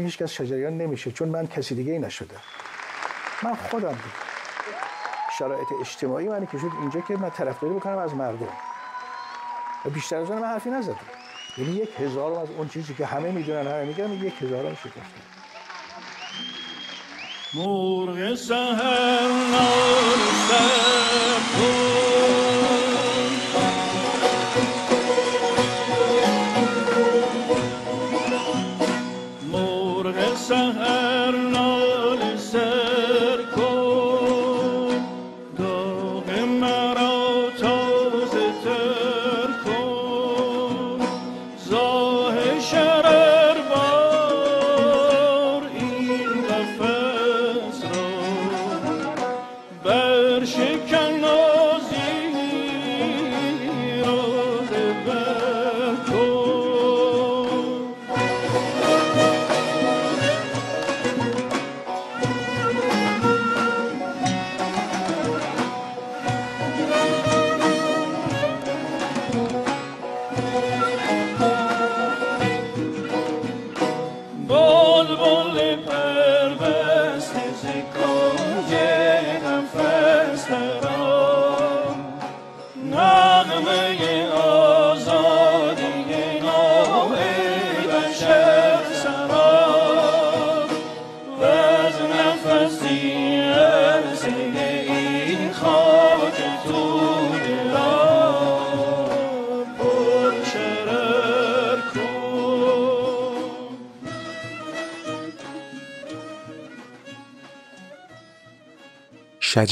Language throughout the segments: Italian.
هیچ کس شجریان نمیشه چون من کسی دیگه ای نشده. من خودم شرایط اجتماعی من که شد اینجا که من طرفداری بکنم از مردم. و بیشتر از من حرفی نزدم. یعنی یک هزارم از اون چیزی که همه می‌دونن همه میگن یک هزارم شکستم مرغ سهر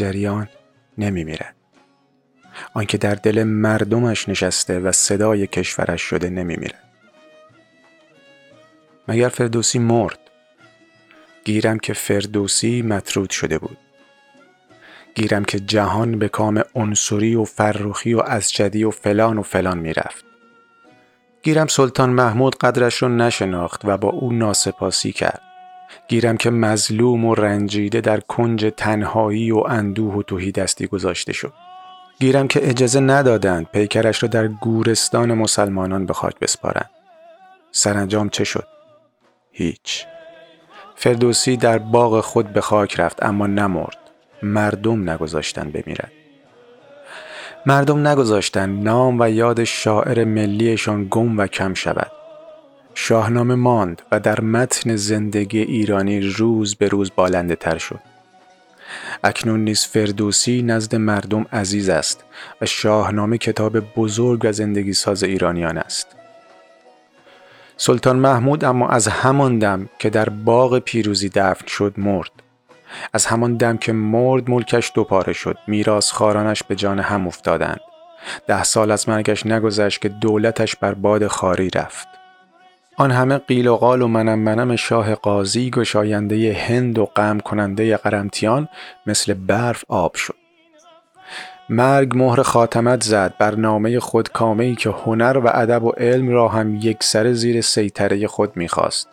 شجریان نمیمیرد آنکه در دل مردمش نشسته و صدای کشورش شده نمیمیرد مگر فردوسی مرد؟ گیرم که فردوسی مطرود شده بود. گیرم که جهان به کام عنصری و فرخی و ازجدی و فلان و فلان می‌رفت. گیرم سلطان محمود قدرش رو نشناخت و با او ناسپاسی کرد. گیرم که مظلوم و رنجیده در کنج تنهایی و اندوه و توهی دستی گذاشته شد. گیرم که اجازه ندادند پیکرش را در گورستان مسلمانان به خاک بسپارند. سرانجام چه شد؟ هیچ. فردوسی در باغ خود به خاک رفت اما نمرد. مردم نگذاشتن بمیرد. مردم نگذاشتن نام و یاد شاعر ملیشان گم و کم شود. شاهنامه ماند و در متن زندگی ایرانی روز به روز بالنده تر شد. اکنون نیز فردوسی نزد مردم عزیز است و شاهنامه کتاب بزرگ و زندگی ساز ایرانیان است. سلطان محمود اما از همان دم که در باغ پیروزی دفن شد مرد. از همان دم که مرد ملکش دوپاره شد میراث خارانش به جان هم افتادند. ده سال از مرگش نگذشت که دولتش بر باد خاری رفت. آن همه قیل و قال و منم منم شاه قاضی گشاینده هند و غم کننده قرمتیان مثل برف آب شد. مرگ مهر خاتمت زد بر نامه خود کامه ای که هنر و ادب و علم را هم یک سر زیر سیطره خود می‌خواست.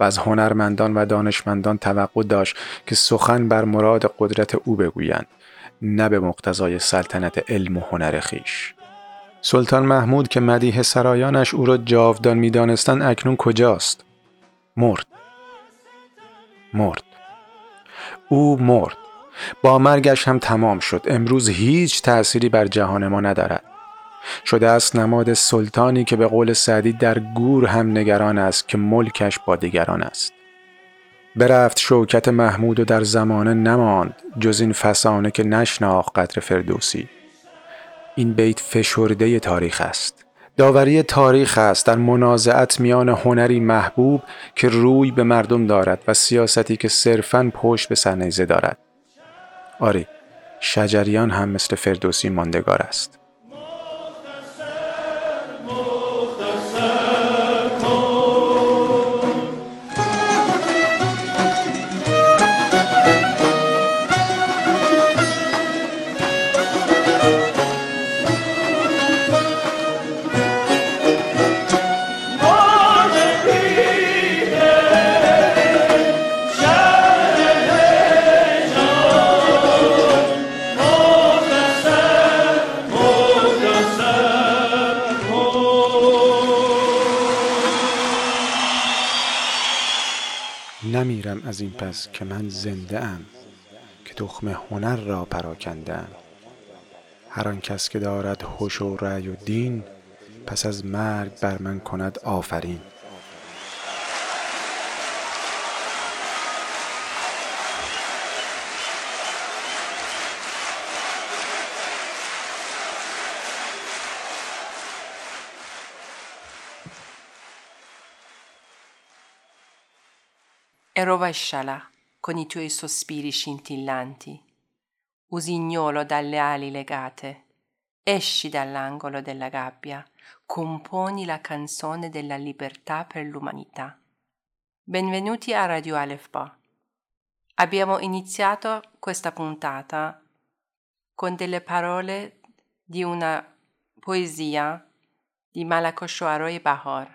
و از هنرمندان و دانشمندان توقع داشت که سخن بر مراد قدرت او بگویند نه به مقتضای سلطنت علم و هنر خیش. سلطان محمود که مدیه سرایانش او را جاودان می‌دانستند اکنون کجاست؟ مرد. مرد. او مرد. با مرگش هم تمام شد. امروز هیچ تأثیری بر جهان ما ندارد. شده است نماد سلطانی که به قول سعدی در گور هم نگران است که ملکش با دیگران است. برفت شوکت محمود و در زمانه نماند جز این فسانه که نشناخت قدر فردوسی. این بیت فشرده تاریخ است. داوری تاریخ است در منازعت میان هنری محبوب که روی به مردم دارد و سیاستی که صرفاً پشت به سرنیزه دارد. آری شجریان هم مثل فردوسی ماندگار است. نمیرم از این پس که من زنده ام که تخم هنر را پراکنده ام هر آن کس که دارد هوش و رأی و دین پس از مرگ بر من کند آفرین. E rovesciala con i tuoi sospiri scintillanti. Usignolo dalle ali legate, esci dall'angolo della gabbia, componi la canzone della libertà per l'umanità. Benvenuti a Radio Alefba. Abbiamo iniziato questa puntata con delle parole di una poesia di Malakoshoaro Bahor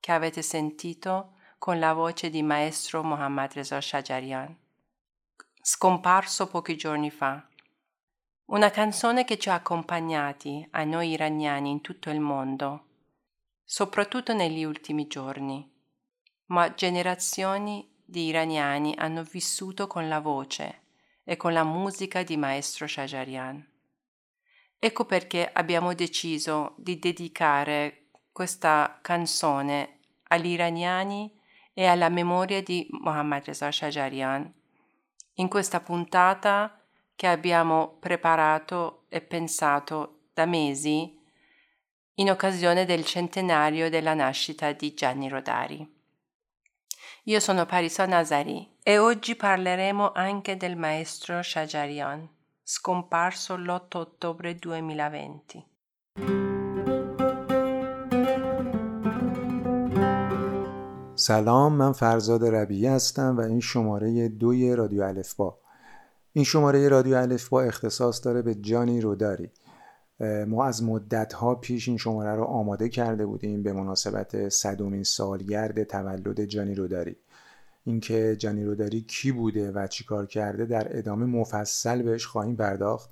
che avete sentito con la voce di maestro Mohammad Reza Shajarian, scomparso pochi giorni fa. Una canzone che ci ha accompagnati a noi iraniani in tutto il mondo, soprattutto negli ultimi giorni, ma generazioni di iraniani hanno vissuto con la voce e con la musica di maestro Shajarian. Ecco perché abbiamo deciso di dedicare questa canzone agli iraniani e alla memoria di Mohammad Reza Shajarian. In questa puntata che abbiamo preparato e pensato da mesi in occasione del centenario della nascita di Gianni Rodari. Io sono Parisa Nazari e oggi parleremo anche del maestro Shajarian, scomparso l'8 ottobre 2020. سلام من فرزاد ربیعی هستم و این شماره دوی رادیو الفبا. این شماره رادیو الفبا اختصاص داره به جانی روداری. ما از مدت ها پیش این شماره رو آماده کرده بودیم به مناسبت صدومین سالگرد تولد جانی روداری. اینکه جانی روداری کی بوده و چیکار کرده در ادامه مفصل بهش خواهیم پرداخت.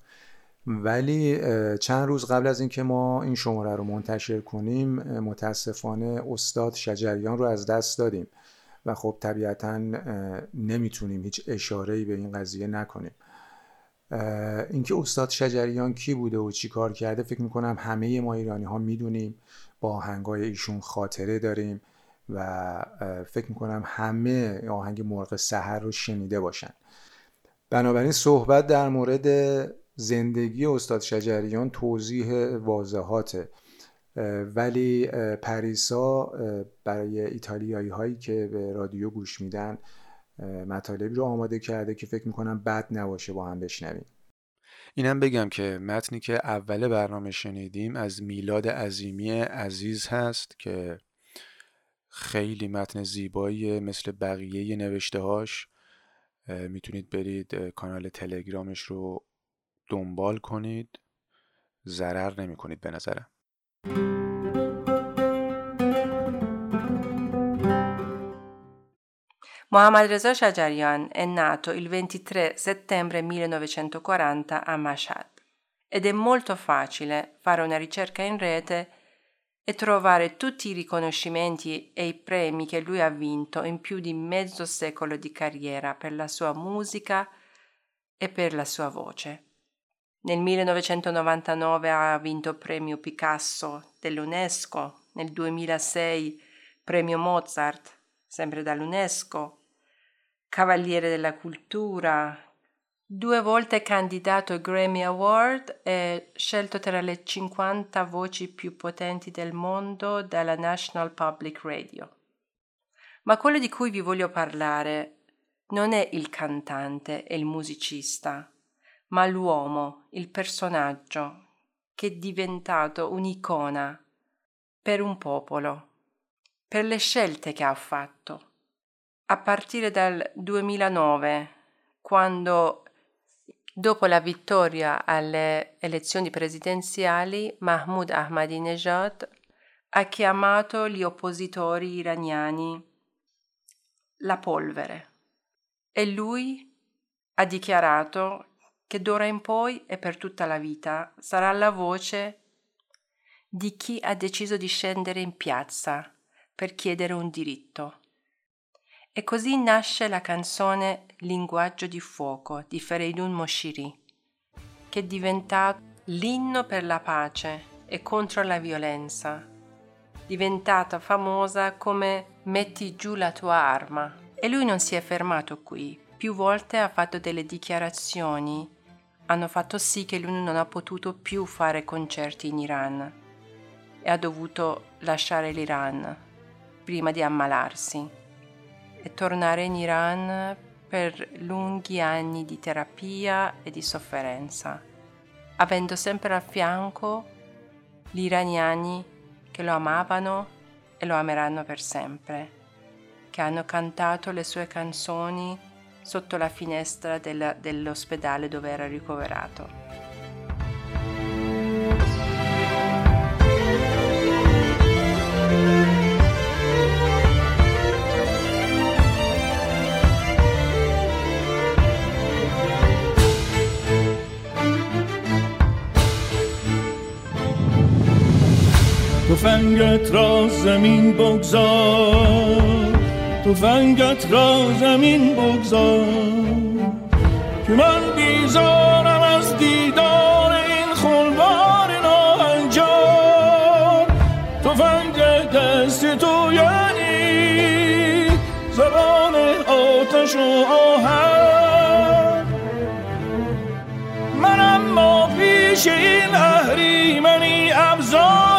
ولی چند روز قبل از اینکه ما این شماره رو منتشر کنیم متاسفانه استاد شجریان رو از دست دادیم و خب طبیعتا نمی‌تونیم هیچ اشاره‌ای به این قضیه نکنیم. اینکه استاد شجریان کی بوده و چی کار کرده فکر می‌کنم همه ما ایرانی ها می‌دونیم. با آهنگای ایشون خاطره داریم و فکر می‌کنم همه آهنگ مرغ سحر رو شنیده باشن. بنابراین صحبت در مورد زندگی استاد شجریان توضیح واضحاته. ولی پریسا برای ایتالیایی هایی که به رادیو گوش میدن مطالبی رو آماده کرده که فکر می‌کنم بد نباشه با هم بشنویم. اینم بگم که متنی که اول برنامه شنیدیم از میلاد عظیمی عزیز هست که خیلی متن زیبایی مثل بقیه نوشته هاش می‌تونید برید کانال تلگرامش رو دنبال کنید ضرر نمی کنید به نظرم Mohammad Reza Shajarian è nato il 23 settembre 1940 a Mashhad ed è molto facile fare una ricerca in rete e trovare tutti i riconoscimenti e i premi che lui ha vinto in più di mezzo secolo di carriera per la sua musica e per la sua voce. Nel 1999 ha vinto il premio Picasso dell'UNESCO, nel 2006 premio Mozart, sempre dall'UNESCO, Cavaliere della Cultura, due volte candidato ai Grammy Award e scelto tra le 50 voci più potenti del mondo dalla National Public Radio. Ma quello di cui vi voglio parlare non è il cantante e il musicista, ma l'uomo, il personaggio, che è diventato un'icona per un popolo, per le scelte che ha fatto. A partire dal 2009, quando dopo la vittoria alle elezioni presidenziali, Mahmoud Ahmadinejad ha chiamato gli oppositori iraniani la polvere e lui ha dichiarato che d'ora in poi e per tutta la vita sarà la voce di chi ha deciso di scendere in piazza per chiedere un diritto. E così nasce la canzone Linguaggio di fuoco di Feridun Moshiri, che è diventato l'inno per la pace e contro la violenza, diventata famosa come Metti giù la tua arma. E lui non si è fermato qui, più volte ha fatto delle dichiarazioni, hanno fatto sì che lui non ha potuto più fare concerti in Iran e ha dovuto lasciare l'Iran prima di ammalarsi e tornare in Iran per lunghi anni di terapia e di sofferenza, avendo sempre al fianco gli iraniani che lo amavano e lo ameranno per sempre, che hanno cantato le sue canzoni sotto la finestra del, dell'ospedale dove era ricoverato. تفنگت را زمین بگذار تفنگت را زمین بگذار که من بیزارم از دیدار این خلوار ناهنجار تفنگ دست تو یعنی زبان آتش و آهن. من اما پیش این اهریمنی ابزار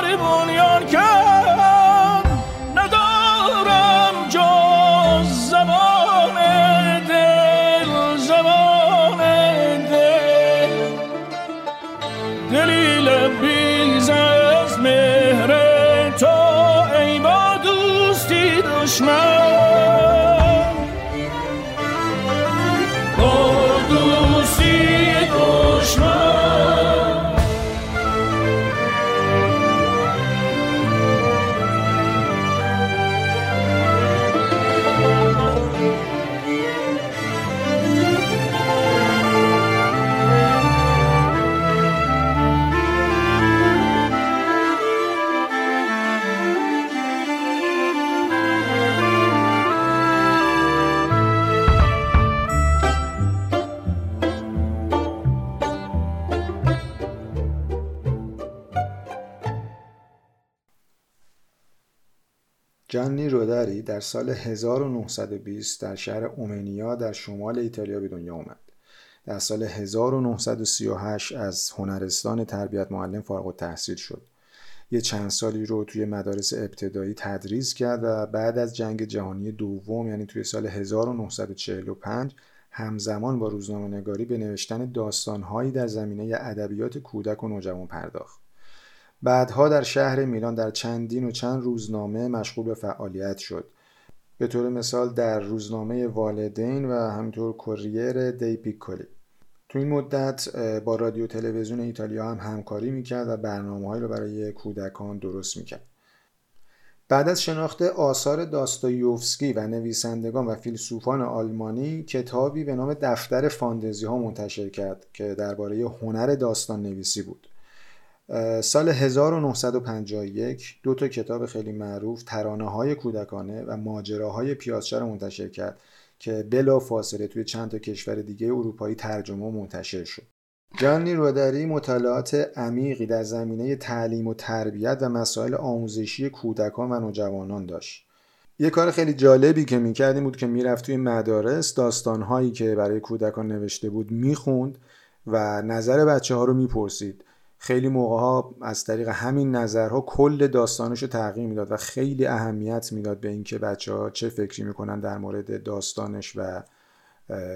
در سال 1920 در شهر اومنیا در شمال ایتالیا به دنیا آمد. در سال 1938 از هنرستان تربیت معلم فارغ التحصیل شد. یه چند سالی رو توی مدارس ابتدایی تدریس کرد و بعد از جنگ جهانی دوم یعنی توی سال 1945 همزمان با روزنامه نگاری به نوشتن داستانهایی در زمینه ادبیات کودک و نوجوان پرداخت. بعدها در شهر میلان در چندین و چند روزنامه مشغول به فعالیت شد به طور مثال در روزنامه والدین و همینطور کوریر دی پیکولی تو این مدت با رادیو تلویزیون ایتالیا هم همکاری می‌کرد و برنامه رو برای کودکان درست می‌کرد. بعد از شناخت آثار داستایوفسکی و نویسندگان و فیلسوفان آلمانی کتابی به نام دفتر فاندزی ها منتشر کرد که درباره هنر داستان نویسی بود. سال 1951 دو تا کتاب خیلی معروف ترانه های کودکانه و ماجراهای پیازچه رو منتشر کرد که بلا فاصله توی چند تا کشور دیگه اروپایی ترجمه و منتشر شد. جانی رودری مطالعات عمیقی در زمینه تعلیم و تربیت و مسائل آموزشی کودکان و نوجوانان داشت. یه کار خیلی جالبی که می‌کرد بود که می‌رفت توی مدارس داستانهایی که برای کودکان نوشته بود می‌خوند و نظر بچه ها رو می‌پرسید خیلی موقع ها از طریق همین نظرها کل داستانش رو تغییر می‌داد و خیلی اهمیت می‌داد به اینکه بچه ها چه فکری می‌کنن در مورد داستانش و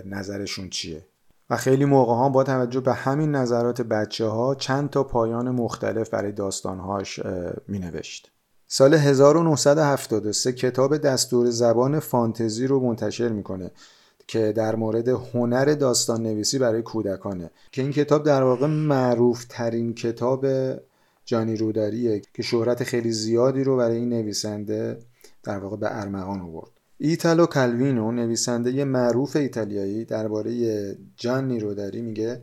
نظرشون چیه و خیلی موقع ها با توجه به همین نظرات بچه ها چند تا پایان مختلف برای داستانهاش می نوشت. سال 1973 کتاب دستور زبان فانتزی رو منتشر می‌کنه که در مورد هنر داستان نویسی برای کودکانه که این کتاب در واقع معروف ترین کتاب جانی روداریه که شهرت خیلی زیادی رو برای این نویسنده در واقع به ارمغان آورد. ایتالو کالوینو نویسنده معروف ایتالیایی درباره جانی روداری میگه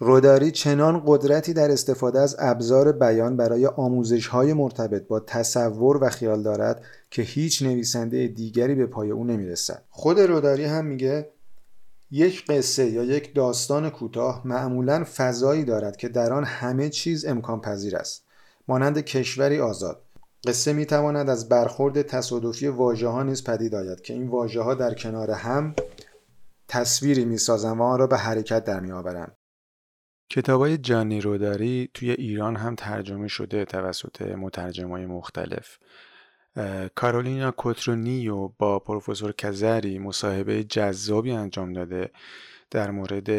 روداری چنان قدرتی در استفاده از ابزار بیان برای آموزش های مرتبط با تصور و خیال دارد که هیچ نویسنده دیگری به پای او نمی‌رسد. خود روداری هم میگه یک قصه یا یک داستان کوتاه معمولا فضایی دارد که در آن همه چیز امکان پذیر است. مانند کشوری آزاد. قصه می تواند از برخورد تصادفی واژه ها نیز پدید آید که این واژه ها در کنار هم تصویری می سازند و آن را به حرکت در می آورند. کتابای جانی روداری توی ایران هم ترجمه شده توسط مترجمای مختلف. کارولینا کوترونیو با پروفسور کزری مصاحبه جذابی انجام داده در مورد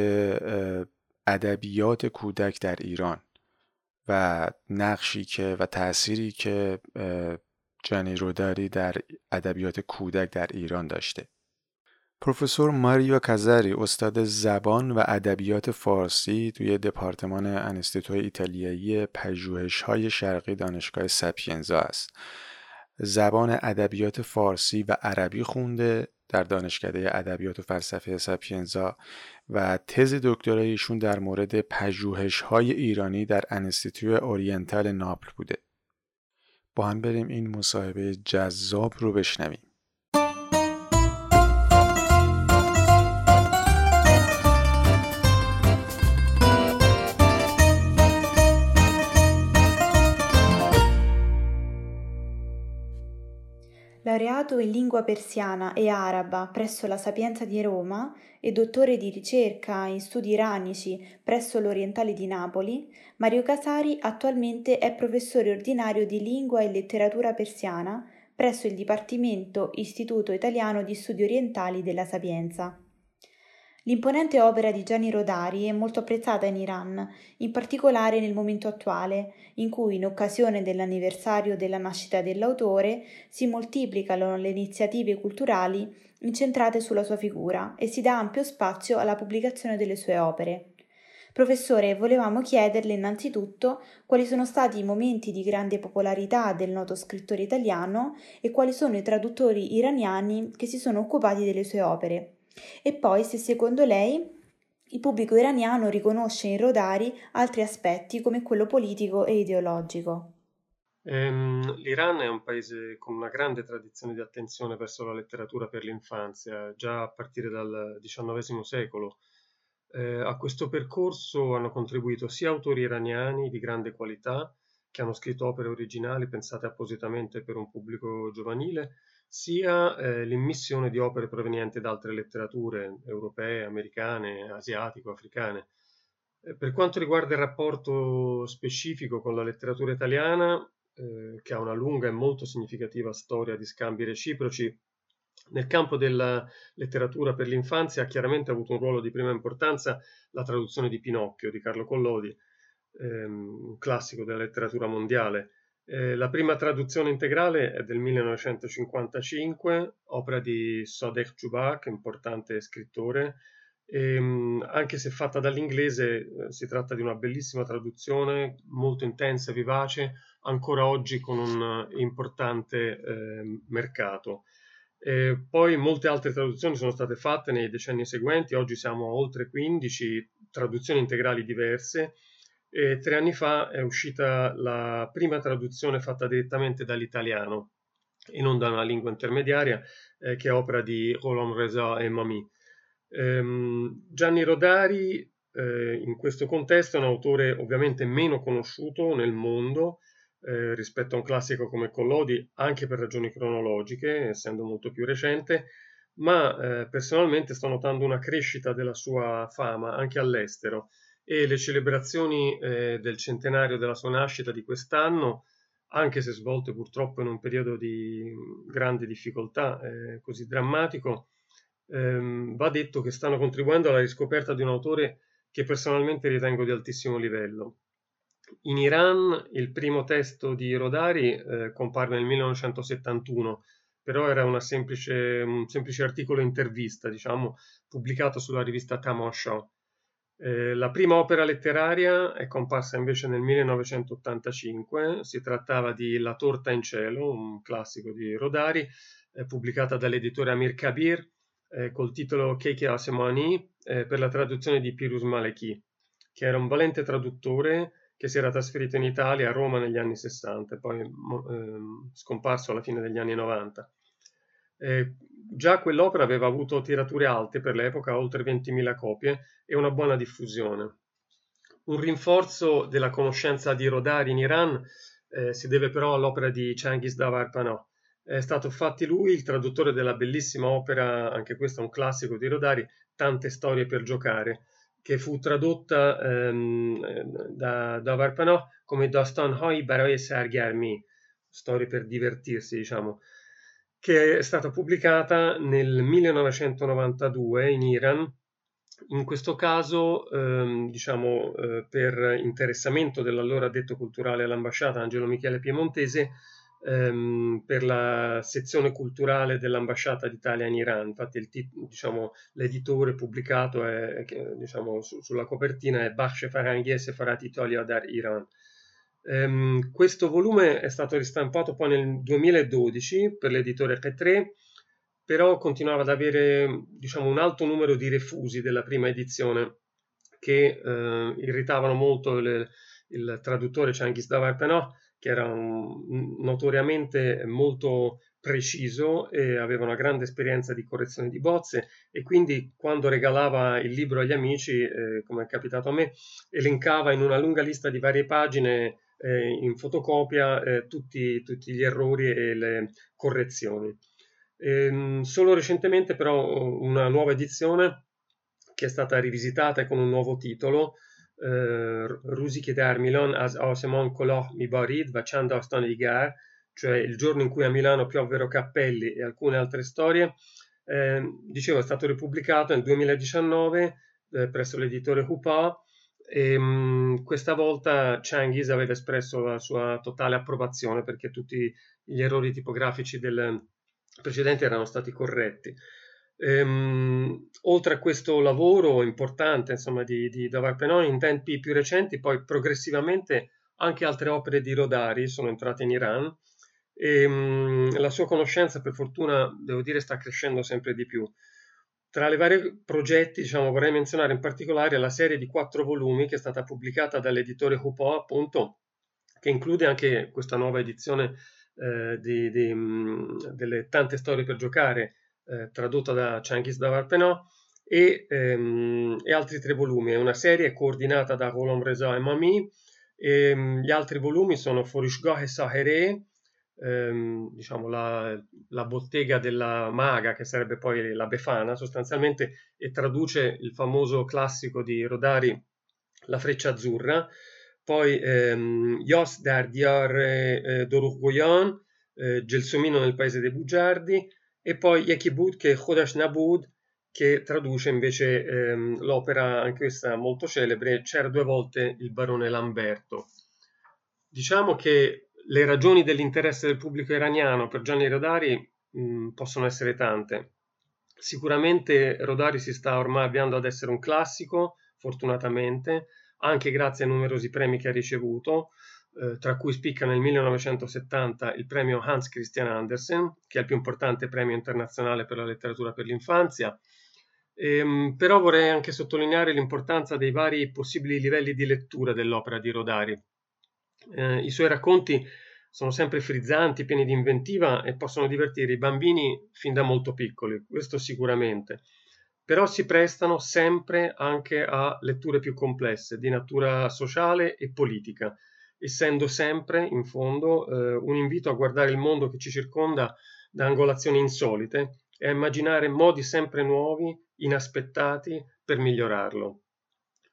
ادبیات کودک در ایران و نقشی که و تأثیری که جانی روداری در ادبیات کودک در ایران داشته. پروفسور ماریو کازاری استاد زبان و ادبیات فارسی توی دپارتمان انستیتوی ایتالیایی پژوهش‌های شرقی دانشگاه سپینزا است. زبان ادبیات فارسی و عربی خونده در دانشکده ادبیات و فلسفه سپینزا و تز دکترایشون در مورد پژوهش‌های ایرانی در انستیتوی اورینتال ناپل بوده. با هم بریم این مصاحبه جذاب رو بشنویم. Laureato in lingua persiana e araba presso la Sapienza di Roma e dottore di ricerca in studi iranici presso l'Orientale di Napoli, Mario Casari attualmente è professore ordinario di lingua e letteratura persiana presso il Dipartimento Istituto Italiano di Studi Orientali della Sapienza. L'imponente opera di Gianni Rodari è molto apprezzata in Iran, in particolare nel momento attuale, in cui, in occasione dell'anniversario della nascita dell'autore, si moltiplicano le iniziative culturali incentrate sulla sua figura e si dà ampio spazio alla pubblicazione delle sue opere. Professore, volevamo chiederle innanzitutto quali sono stati i momenti di grande popolarità del noto scrittore italiano e quali sono i traduttori iraniani che si sono occupati delle sue opere. E poi se secondo lei il pubblico iraniano riconosce in Rodari altri aspetti come quello politico e ideologico. Ehm, L'Iran è un paese con una grande tradizione di attenzione verso la letteratura per l'infanzia, già a partire dal XIX secolo. Eh, a questo percorso hanno contribuito sia autori iraniani di grande qualità, che hanno scritto opere originali pensate appositamente per un pubblico giovanile, sia eh, l'immissione di opere provenienti da altre letterature europee, americane, asiatico-africane. Eh, per quanto riguarda il rapporto specifico con la letteratura italiana, eh, che ha una lunga e molto significativa storia di scambi reciproci, nel campo della letteratura per l'infanzia ha chiaramente avuto un ruolo di prima importanza la traduzione di Pinocchio di Carlo Collodi, ehm, un classico della letteratura mondiale, eh, la prima traduzione integrale è del 1955, opera di Sodek Jubak, importante scrittore, e, ehm, anche se fatta dall'inglese eh, si tratta di una bellissima traduzione, molto intensa e vivace, ancora oggi con un importante eh, mercato. E poi molte altre traduzioni sono state fatte nei decenni seguenti, oggi siamo a oltre 15 traduzioni integrali diverse e tre anni fa è uscita la prima traduzione fatta direttamente dall'italiano e non da una lingua intermediaria, eh, che è opera di Roland Reza e Mami. Ehm, Gianni Rodari, eh, in questo contesto, è un autore ovviamente meno conosciuto nel mondo eh, rispetto a un classico come Collodi, anche per ragioni cronologiche, essendo molto più recente, ma eh, personalmente sto notando una crescita della sua fama anche all'estero e le celebrazioni eh, del centenario della sua nascita di quest'anno, anche se svolte purtroppo in un periodo di grande difficoltà eh, così drammatico, ehm, va detto che stanno contribuendo alla riscoperta di un autore che personalmente ritengo di altissimo livello. In Iran il primo testo di Rodari eh, comparve nel 1971, però era semplice, un semplice articolo intervista, diciamo, pubblicato sulla rivista Tamasha. Eh, la prima opera letteraria è comparsa invece nel 1985, si trattava di La torta in cielo, un classico di Rodari, eh, pubblicata dall'editore Amir Kabir eh, col titolo Keiki Asemani eh, per la traduzione di Pirus Maleki. che era un valente traduttore che si era trasferito in Italia a Roma negli anni 60 e poi eh, scomparso alla fine degli anni 90. Eh, già quell'opera aveva avuto tirature alte per l'epoca, oltre 20.000 copie e una buona diffusione. Un rinforzo della conoscenza di Rodari in Iran eh, si deve però all'opera di Cengiz Davar Panò. È stato infatti lui il traduttore della bellissima opera, anche questa un classico di Rodari, Tante storie per giocare, che fu tradotta ehm, da Davar come Dastan Hoi Baroe Sargarmi, storie per divertirsi, diciamo che è stata pubblicata nel 1992 in Iran, in questo caso ehm, diciamo eh, per interessamento dell'allora detto culturale all'ambasciata Angelo Michele Piemontese ehm, per la sezione culturale dell'ambasciata d'Italia in Iran. Infatti tit- diciamo, l'editore pubblicato è, diciamo, su- sulla copertina è Bakhsh Faranghi e Sefarat Italia Dar Iran. Um, questo volume è stato ristampato poi nel 2012 per l'editore P3, però continuava ad avere diciamo, un alto numero di refusi della prima edizione che uh, irritavano molto le, il traduttore Cengiz Davarpenò, che era un, notoriamente molto preciso e aveva una grande esperienza di correzione di bozze e quindi quando regalava il libro agli amici, eh, come è capitato a me, elencava in una lunga lista di varie pagine eh, in fotocopia eh, tutti, tutti, gli errori e le correzioni. Ehm, solo recentemente però una nuova edizione che è stata rivisitata con un nuovo titolo, eh, Rusi che dar Milan as Asemon Koloh Mibarid Vachan Dastan Igar, cioè il giorno in cui a Milano piovvero cappelli e alcune altre storie, eh, dicevo è stato ripubblicato nel 2019 eh, presso l'editore Hupa e, ehm, mh, questa volta Cengiz aveva espresso la sua totale approvazione perché tutti gli errori tipografici del precedente erano stati corretti. Ehm, mh, oltre a questo lavoro importante insomma, di, di Davar Penone, in tempi più recenti, poi progressivamente anche altre opere di Rodari sono entrate in Iran e mh, mm, la sua conoscenza, per fortuna, devo dire, sta crescendo sempre di più. Tra i vari progetti, diciamo, vorrei menzionare in particolare la serie di quattro volumi che è stata pubblicata dall'editore Hupo, appunto, che include anche questa nuova edizione eh, di, di, mh, delle tante storie per giocare, eh, tradotta da Cengiz Davarpenò, e, ehm, e, altri tre volumi. È una serie coordinata da Roland Reza e Mami, e, mh, gli altri volumi sono Forishgoh e Sahere, ehm, diciamo la, la, bottega della maga, che sarebbe poi la Befana sostanzialmente, e traduce il famoso classico di Rodari, La freccia azzurra, poi ehm, Yos dar Diar eh, Gelsomino nel paese dei bugiardi, e poi Yekibud che Khodash Nabud, che traduce invece ehm, l'opera, anche questa molto celebre, C'era due volte il barone Lamberto. Diciamo che le ragioni dell'interesse del pubblico iraniano per Gianni Rodari mh, possono essere tante. Sicuramente Rodari si sta ormai avviando ad essere un classico, fortunatamente, anche grazie ai numerosi premi che ha ricevuto, eh, tra cui spicca nel 1970 il premio Hans Christian Andersen, che è il più importante premio internazionale per la letteratura per l'infanzia. Ehm, però vorrei anche sottolineare l'importanza dei vari possibili livelli di lettura dell'opera di Rodari. Eh, I suoi racconti sono sempre frizzanti, pieni di inventiva e possono divertire i bambini fin da molto piccoli, questo sicuramente. Però si prestano sempre anche a letture più complesse, di natura sociale e politica, essendo sempre, in fondo, eh, un invito a guardare il mondo che ci circonda da angolazioni insolite e a immaginare modi sempre nuovi, inaspettati, per migliorarlo.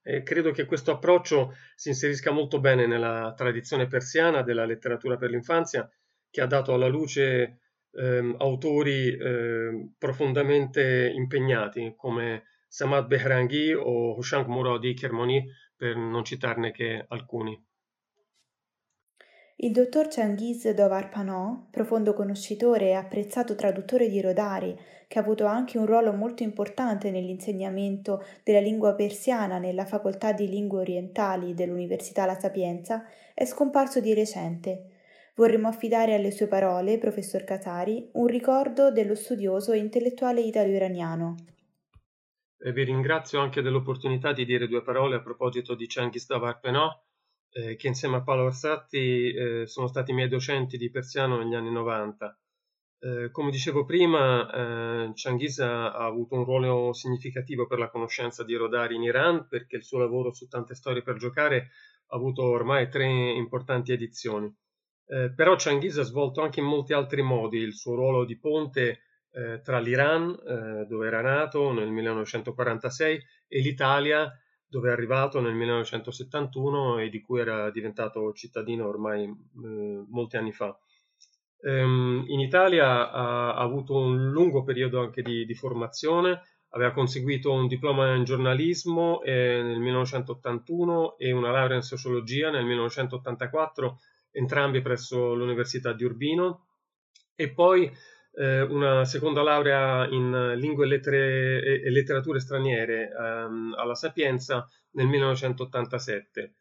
E credo che questo approccio si inserisca molto bene nella tradizione persiana della letteratura per l'infanzia, che ha dato alla luce ehm, autori eh, profondamente impegnati come Samad Behrangi o Hoshank Muradi Kermoni, per non citarne che alcuni. Il dottor Cengiz Dovar Panò, profondo conoscitore e apprezzato traduttore di Rodari, che ha avuto anche un ruolo molto importante nell'insegnamento della lingua persiana nella facoltà di lingue orientali dell'Università La Sapienza, è scomparso di recente. Vorremmo affidare alle sue parole, professor Casari, un ricordo dello studioso e intellettuale italo-iraniano. e vi ringrazio anche dell'opportunità di dire due parole a proposito di Cengiz Davar Penò, eh, che insieme a Paolo Orsatti eh, sono stati miei docenti di persiano negli anni 90. Eh, come dicevo prima, eh, Cengiz ha, avuto un ruolo significativo per la conoscenza di Rodari in Iran perché il suo lavoro su tante storie per giocare ha avuto ormai tre importanti edizioni. Eh, però Cengiz ha svolto anche in molti altri modi il suo ruolo di ponte eh, tra l'Iran, eh, dove era nato nel 1946, e l'Italia, dove è arrivato nel 1971 e di cui era diventato cittadino ormai eh, molti anni fa. Ehm, in Italia ha, ha, avuto un lungo periodo anche di, di, formazione, aveva conseguito un diploma in giornalismo eh, nel 1981 e una laurea in sociologia nel 1984, entrambi presso l'Università di Urbino, e poi eh, una seconda laurea in lingue e, lettere, e, e letterature straniere ehm, alla Sapienza nel 1987.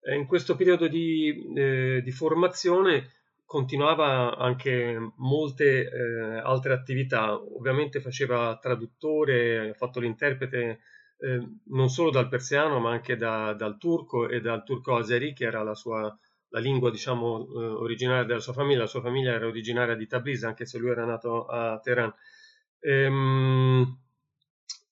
E in questo periodo di, eh, di, formazione continuava anche molte eh, altre attività, ovviamente faceva traduttore, ha fatto l'interprete eh, non solo dal persiano ma anche da, dal turco e dal turco azeri che era la sua la lingua diciamo eh, originaria della sua famiglia, la sua famiglia era originaria di Tabriz anche se lui era nato a Teheran. Ehm,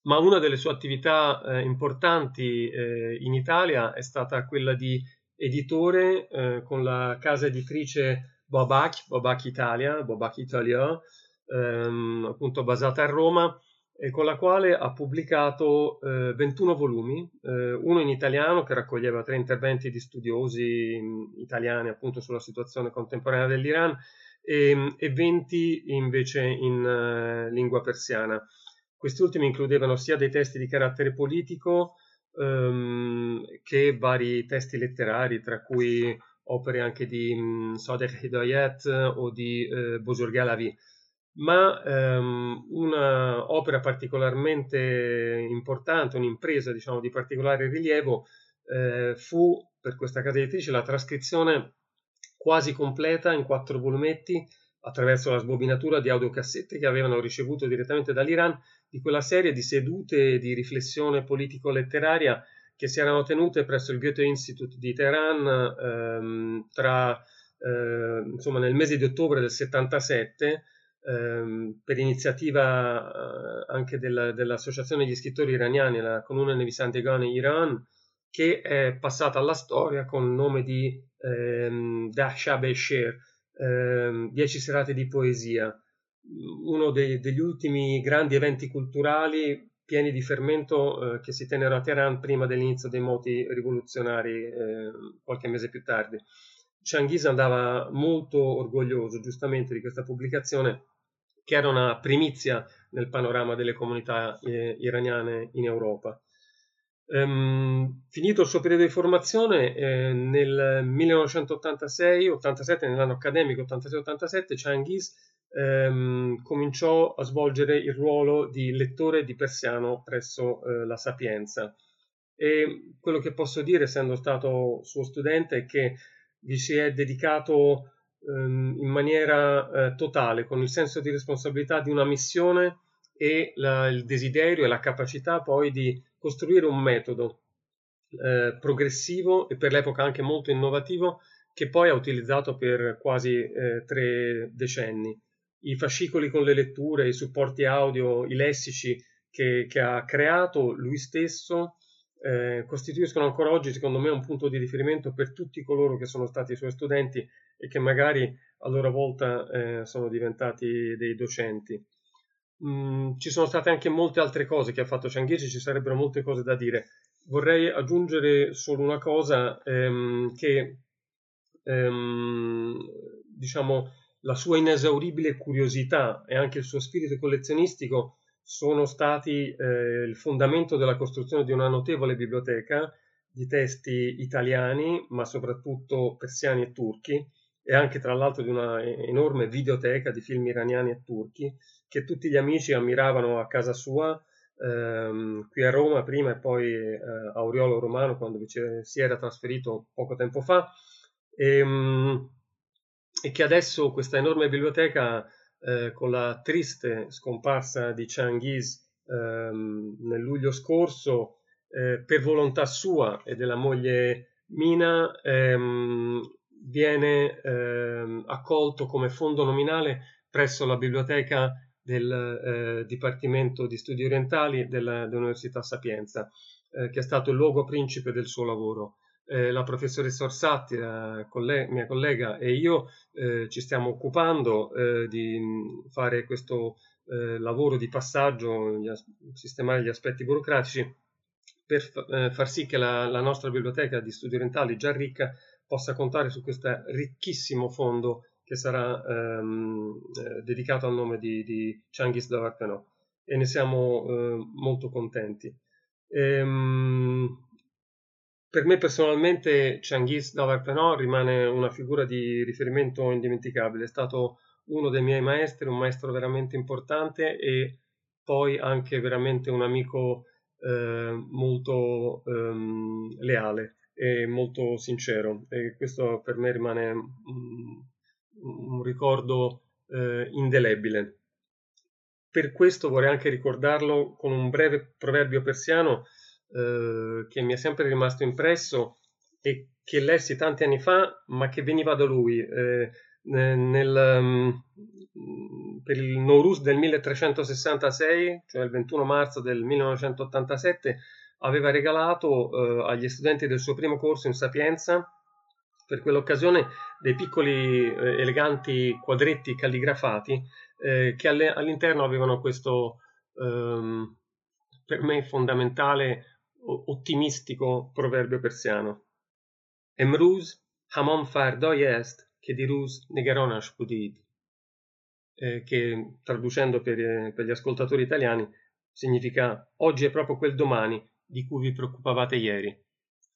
ma una delle sue attività eh, importanti eh, in Italia è stata quella di editore eh, con la casa editrice Babak, Babak Italia, Babak Italia, ehm, appunto basata a Roma, e con la quale ha pubblicato eh, 21 volumi, eh, uno in italiano che raccoglieva tre interventi di studiosi mm, italiani appunto sulla situazione contemporanea dell'Iran e, e 20 invece in uh, lingua persiana. Questi ultimi includevano sia dei testi di carattere politico um, che vari testi letterari, tra cui opere anche di um, Sadegh Hidayat o di uh, Bozorg Alavi ma ehm, un'opera particolarmente importante, un'impresa diciamo, di particolare rilievo, eh, fu per questa casa editrice la trascrizione quasi completa in quattro volumetti attraverso la sbobinatura di audiocassette che avevano ricevuto direttamente dall'Iran di quella serie di sedute di riflessione politico-letteraria che si erano tenute presso il Goethe Institute di Teheran ehm, tra, eh, insomma, nel mese di ottobre del 77 ehm, per iniziativa eh, anche della, dell'Associazione degli scrittori iraniani, la Comune Nevisandegani Iran, che è passata alla storia con il nome di ehm, Dahshab e ehm, Dieci serate di poesia, uno dei, degli ultimi grandi eventi culturali pieni di fermento eh, che si tennero a Teheran prima dell'inizio dei moti rivoluzionari eh, qualche mese più tardi. Changhis andava molto orgoglioso giustamente di questa pubblicazione che era una primizia nel panorama delle comunità eh, iraniane in Europa. Um, finito il suo periodo di formazione, eh, nel 1986-87, nell'anno accademico 86-87, Changhis ehm, cominciò a svolgere il ruolo di lettore di persiano presso eh, la Sapienza. E quello che posso dire, essendo stato suo studente, è che vi si è dedicato ehm, in maniera eh, totale, con il senso di responsabilità di una missione e la, il desiderio e la capacità poi di costruire un metodo eh, progressivo e per l'epoca anche molto innovativo che poi ha utilizzato per quasi eh, tre decenni. I fascicoli con le letture, i supporti audio, i lessici che, che ha creato lui stesso eh, costituiscono ancora oggi, secondo me, un punto di riferimento per tutti coloro che sono stati suoi studenti e che magari a loro volta eh, sono diventati dei docenti. Mm, ci sono state anche molte altre cose che ha fatto Cianghesi, ci sarebbero molte cose da dire. Vorrei aggiungere solo una cosa, ehm, che ehm, diciamo la sua inesauribile curiosità e anche il suo spirito collezionistico sono stati eh, il fondamento della costruzione di una notevole biblioteca di testi italiani, ma soprattutto persiani e turchi, e anche tra l'altro di una enorme videoteca di film iraniani e turchi, che tutti gli amici ammiravano a casa sua, ehm, qui a Roma prima e poi eh, a Oriolo Romano quando si era trasferito poco tempo fa, e, ehm, e che adesso questa enorme biblioteca eh, con la triste scomparsa di Changhis ehm, nel luglio scorso eh, per volontà sua e della moglie Mina ehm, viene ehm, accolto come fondo nominale presso la biblioteca del eh, Dipartimento di Studi Orientali della, dell'Università Sapienza, eh, che è stato il luogo principe del suo lavoro. Eh, la professoressa Orsatti, la coll- mia collega, e io eh, ci stiamo occupando eh, di fare questo eh, lavoro di passaggio, gli as- sistemare gli aspetti burocratici per f- far sì che la, la nostra biblioteca di studi orientali, già ricca, possa contare su questo ricchissimo fondo che sarà ehm, eh, dedicato al nome di, di Changhis Davarpenò e ne siamo eh, molto contenti. Ehm, per me personalmente Changhis Davarpenò rimane una figura di riferimento indimenticabile, è stato uno dei miei maestri, un maestro veramente importante e poi anche veramente un amico eh, molto ehm, leale e molto sincero e questo per me rimane un, un ricordo eh, indelebile. Per questo vorrei anche ricordarlo con un breve proverbio persiano eh, che mi è sempre rimasto impresso e che lessi tanti anni fa, ma che veniva da lui. Eh, nel, um, per il Norus del 1366, cioè il 21 marzo del 1987, aveva regalato eh, agli studenti del suo primo corso in Sapienza per quell'occasione dei piccoli eh, eleganti quadretti calligrafati eh, che alle, all'interno avevano questo ehm, per me fondamentale ottimistico proverbio persiano. Emruz hamon fardoi est che di Rus negaronash pudid, eh, che traducendo per, per gli ascoltatori italiani significa oggi è proprio quel domani di cui vi preoccupavate ieri.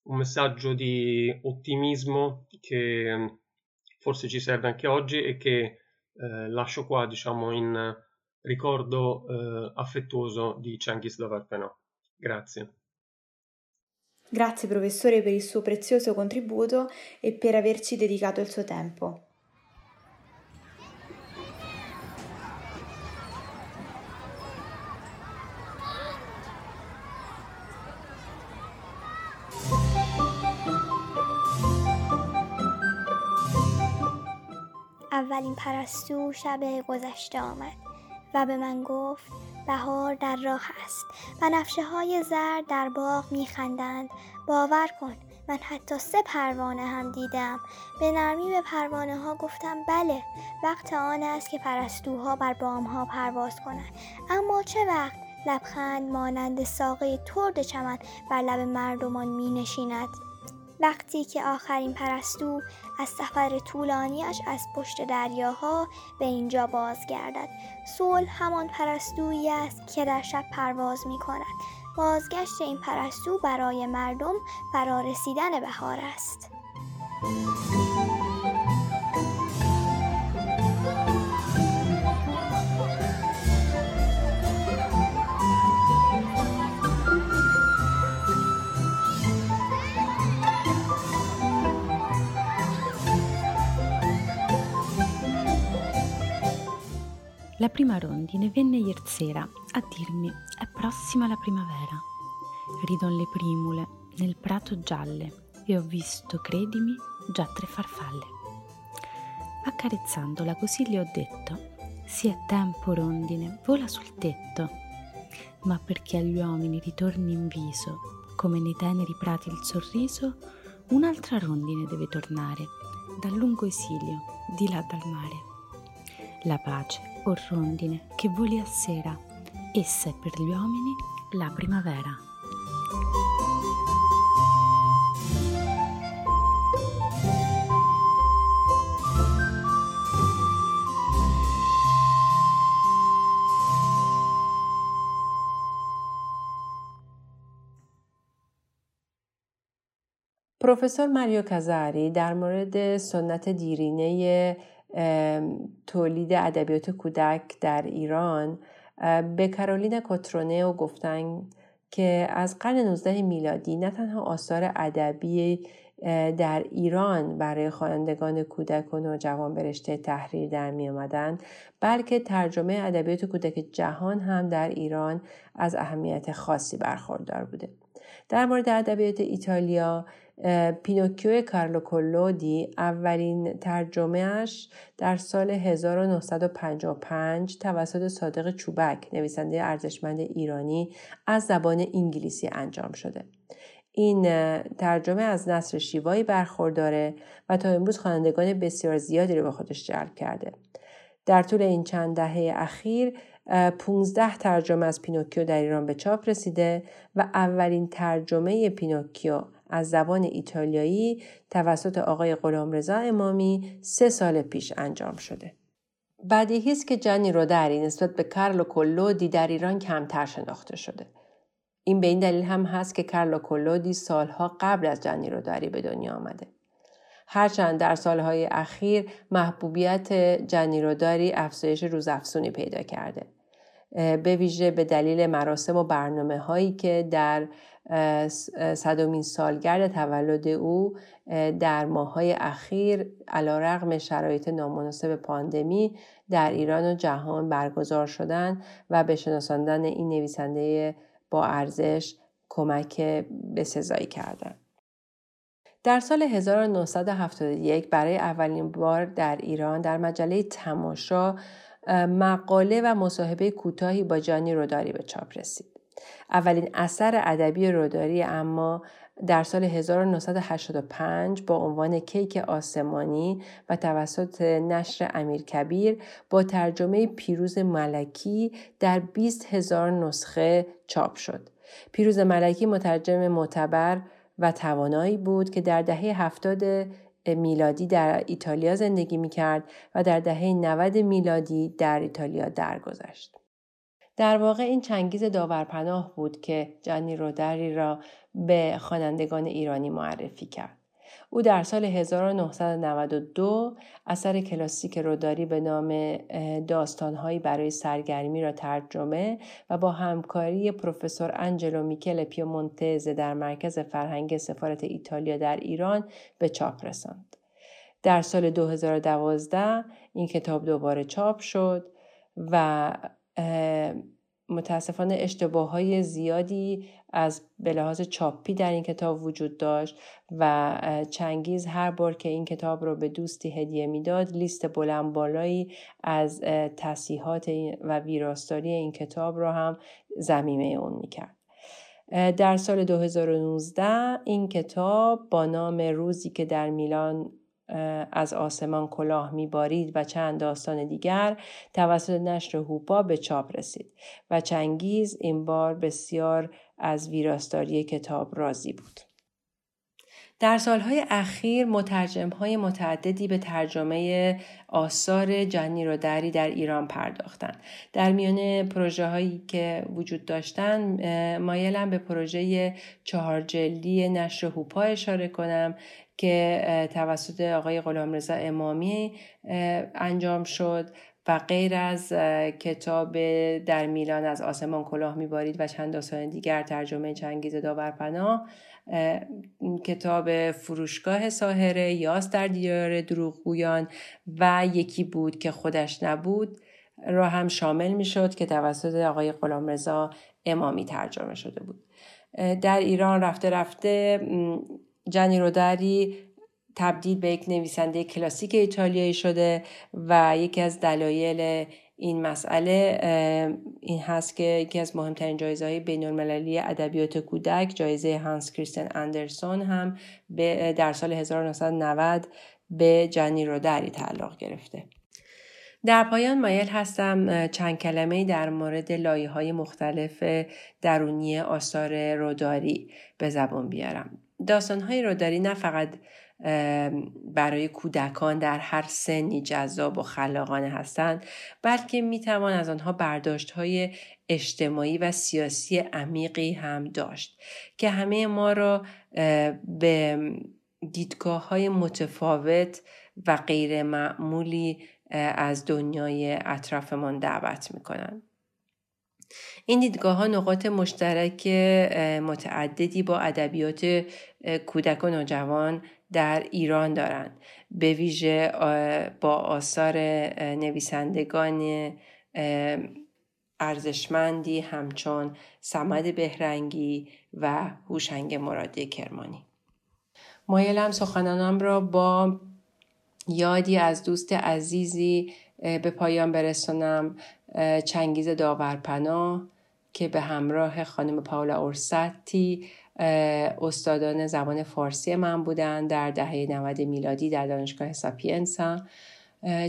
Un messaggio di ottimismo che forse ci serve anche oggi e che eh, lascio qua, diciamo, in ricordo eh, affettuoso di Changhis Davarpenò. Grazie. Grazie professore per il suo prezioso contributo e per averci dedicato il suo tempo. اولین پرستو شب گذشته آمد و به من گفت بهار در راه است و نفشه های زرد در باغ میخندند. باور کن من حتی سه پروانه هم دیدم. به نرمی به پروانه ها گفتم بله وقت آن است که پرستوها بر بام ها پرواز کنند. اما چه وقت؟ لبخند مانند ساقه ترد چمن بر لب مردمان می نشیند وقتی که آخرین پرستو از سفر طولانیش از پشت دریاها به اینجا بازگردد. صلح همان پرستویی است که در شب پرواز می کند بازگشت این پرستو برای مردم فرارسیدن بهار است. La prima rondine venne ieri sera a dirmi è prossima la primavera. Ridon le primule nel prato gialle e ho visto, credimi, già tre farfalle. Accarezzandola così le ho detto sì è tempo rondine, vola sul tetto. Ma perché agli uomini ritorni in viso, come nei teneri prati il sorriso, un'altra rondine deve tornare dal lungo esilio di là dal mare. La pace o rondine che voli a sera, essa è per gli uomini la primavera. پروفسور ماریو کازاری در مورد سنت دیرینه تولید ادبیات کودک در ایران به کارولینا کوترونئو گفتن که از قرن 19 میلادی نه تنها آثار ادبی در ایران برای خوانندگان کودک و نوجوان به رشته تحریر در می آمدند بلکه ترجمه ادبیات کودک جهان هم در ایران از اهمیت خاصی برخوردار بوده. در مورد ادبیات ایتالیا پینوکیو کارلو کولودی اولین ترجمهش در سال 1955 توسط صادق چوبک نویسنده ارزشمند ایرانی از زبان انگلیسی انجام شده. این ترجمه از نصر شیوایی برخورداره و تا امروز خوانندگان بسیار زیادی رو به خودش جلب کرده. در طول این چند دهه اخیر 15 ترجمه از پینوکیو در ایران به چاپ رسیده و اولین ترجمه پینوکیو از زبان ایتالیایی توسط آقای غلامرضا امامی سه سال پیش انجام شده. بدیهی است که جانی رودری نسبت به کارلو کلودی در ایران کمتر شناخته شده. این به این دلیل هم هست که کارلو کلودی سالها قبل از جانی رودری به دنیا آمده. هرچند در سالهای اخیر محبوبیت جانی روداری افزایش روزافزونی پیدا کرده. به ویژه به دلیل مراسم و برنامه هایی که در صدومین سالگرد تولد او در ماهای اخیر علا رغم شرایط نامناسب پاندمی در ایران و جهان برگزار شدن و به شناساندن این نویسنده با ارزش کمک به سزایی کردند. در سال 1971 برای اولین بار در ایران در مجله تماشا مقاله و مصاحبه کوتاهی با جانی روداری به چاپ رسید. اولین اثر ادبی روداری اما در سال 1985 با عنوان کیک آسمانی و توسط نشر امیر کبیر با ترجمه پیروز ملکی در 20 هزار نسخه چاپ شد. پیروز ملکی مترجم معتبر و توانایی بود که در دهه هفتاد میلادی در ایتالیا زندگی می کرد و در دهه 90 میلادی در ایتالیا درگذشت. در واقع این چنگیز داورپناه بود که جانی رودری را به خوانندگان ایرانی معرفی کرد. او در سال 1992 اثر کلاسیک روداری به نام داستانهایی برای سرگرمی را ترجمه و با همکاری پروفسور انجلو میکل پیومونتزه در مرکز فرهنگ سفارت ایتالیا در ایران به چاپ رساند. در سال 2012 این کتاب دوباره چاپ شد و متاسفانه اشتباه های زیادی از به چاپی در این کتاب وجود داشت و چنگیز هر بار که این کتاب رو به دوستی هدیه می‌داد لیست بلند بالایی از تصیحات و ویراستاری این کتاب رو هم زمیمه اون می‌کرد. در سال 2019 این کتاب با نام روزی که در میلان از آسمان کلاه میبارید و چند داستان دیگر توسط نشر هوپا به چاپ رسید و چنگیز این بار بسیار از ویراستاری کتاب راضی بود. در سالهای اخیر مترجم های متعددی به ترجمه آثار جنی رو دری در ایران پرداختند. در میان پروژه هایی که وجود داشتن مایلم به پروژه چهار جلدی نشر هوپا اشاره کنم که توسط آقای غلامرضا امامی انجام شد و غیر از کتاب در میلان از آسمان کلاه میبارید و چند داستان دیگر ترجمه چنگیز داورپناه کتاب فروشگاه ساهره یاس در دیار دروغگویان و یکی بود که خودش نبود را هم شامل می‌شد که توسط آقای غلامرضا امامی ترجمه شده بود. در ایران رفته رفته جنی رودری تبدیل به یک نویسنده کلاسیک ایتالیایی شده و یکی از دلایل این مسئله این هست که یکی از مهمترین جایزه های بین المللی ادبیات کودک جایزه هانس کریستن اندرسون هم در سال 1990 به جنی رودری تعلق گرفته. در پایان مایل هستم چند کلمه در مورد لایه های مختلف درونی آثار روداری به زبان بیارم. داستانهای روداری نه فقط برای کودکان در هر سنی جذاب و خلاقانه هستند بلکه می‌توان از آنها برداشت های اجتماعی و سیاسی عمیقی هم داشت که همه ما را به دیدگاه های متفاوت و غیر معمولی از دنیای اطرافمان دعوت می‌کنند. این دیدگاه ها نقاط مشترک متعددی با ادبیات کودک و نوجوان در ایران دارند. به ویژه با آثار نویسندگان ارزشمندی همچون سمد بهرنگی و هوشنگ مرادی کرمانی. مایلم سخنانم را با یادی از دوست عزیزی به پایان برسانم. چنگیز داورپناه که به همراه خانم پاولا اورستی استادان زبان فارسی من بودن در دهه 90 میلادی در دانشگاه ساپینسا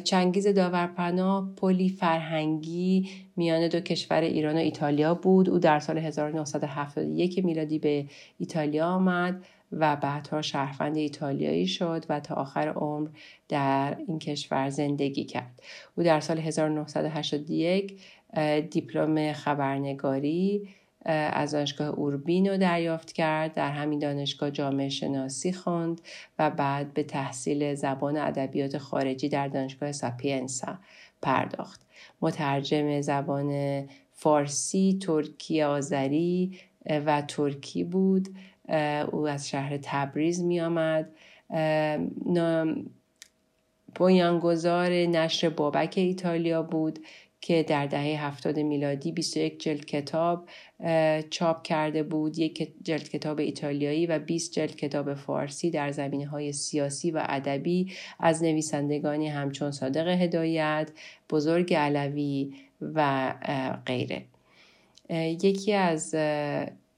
چنگیز داورپناه پلی فرهنگی میان دو کشور ایران و ایتالیا بود. او در سال 1971 میلادی به ایتالیا آمد. و بعدها شهروند ایتالیایی شد و تا آخر عمر در این کشور زندگی کرد. او در سال 1981 دیپلم خبرنگاری از دانشگاه اوربینو دریافت کرد در همین دانشگاه جامعه شناسی خواند و بعد به تحصیل زبان ادبیات خارجی در دانشگاه ساپینسا پرداخت. مترجم زبان فارسی ترکی آذری و ترکی بود. او از شهر تبریز می آمد بنیانگذار نشر بابک ایتالیا بود که در دهه هفتاد میلادی 21 جلد کتاب چاپ کرده بود. یک جلد کتاب ایتالیایی و 20 جلد کتاب فارسی در زمینه های سیاسی و ادبی از نویسندگانی همچون صادق هدایت بزرگ علوی و غیره. یکی از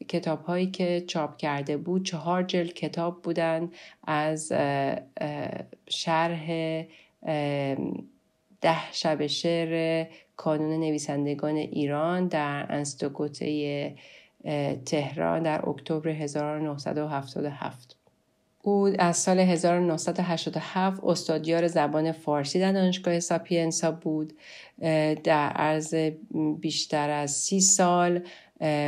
کتاب هایی که چاپ کرده بود چهار جلد کتاب بودن از شرح ده شب شعر کانون نویسندگان ایران در انستوگوته تهران در اکتبر 1977 او از سال 1987 استادیار زبان فارسی در دانشگاه ساپینسا بود. در عرض بیشتر از سی سال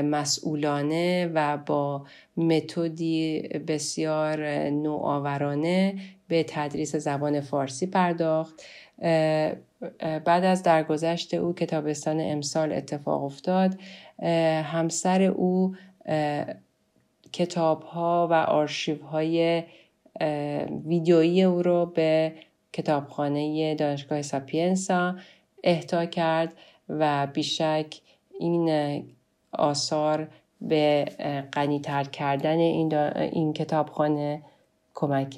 مسئولانه و با متدی بسیار نوآورانه به تدریس زبان فارسی پرداخت. بعد از درگذشت او کتابستان امسال اتفاق افتاد همسر او کتاب ها و آرشیو های ویدیویی او رو به کتابخانه دانشگاه ساپینسا اهدا کرد و بیشک این آثار به غنیتر کردن این, این کتابخانه کمک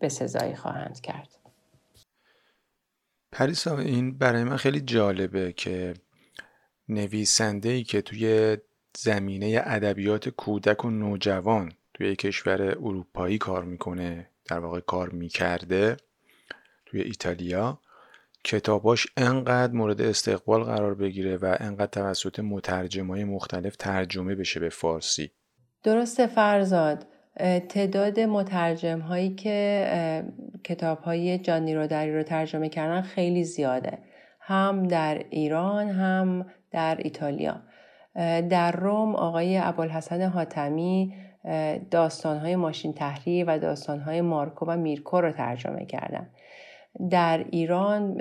به خواهند کرد. پریسا این برای من خیلی جالبه که نویسنده ای که توی زمینه ادبیات کودک و نوجوان توی کشور اروپایی کار می‌کنه در واقع کار می‌کرده توی ایتالیا کتاباش انقدر مورد استقبال قرار بگیره و انقدر توسط مترجمای مختلف ترجمه بشه به فارسی. درسته فرزاد. تعداد مترجم هایی که کتاب های جانی رودری رو ترجمه کردن خیلی زیاده. هم در ایران هم در ایتالیا. در روم آقای ابوالحسن حاتمی داستان های ماشین تحریر و داستان های مارکو و میرکو رو ترجمه کردن. در ایران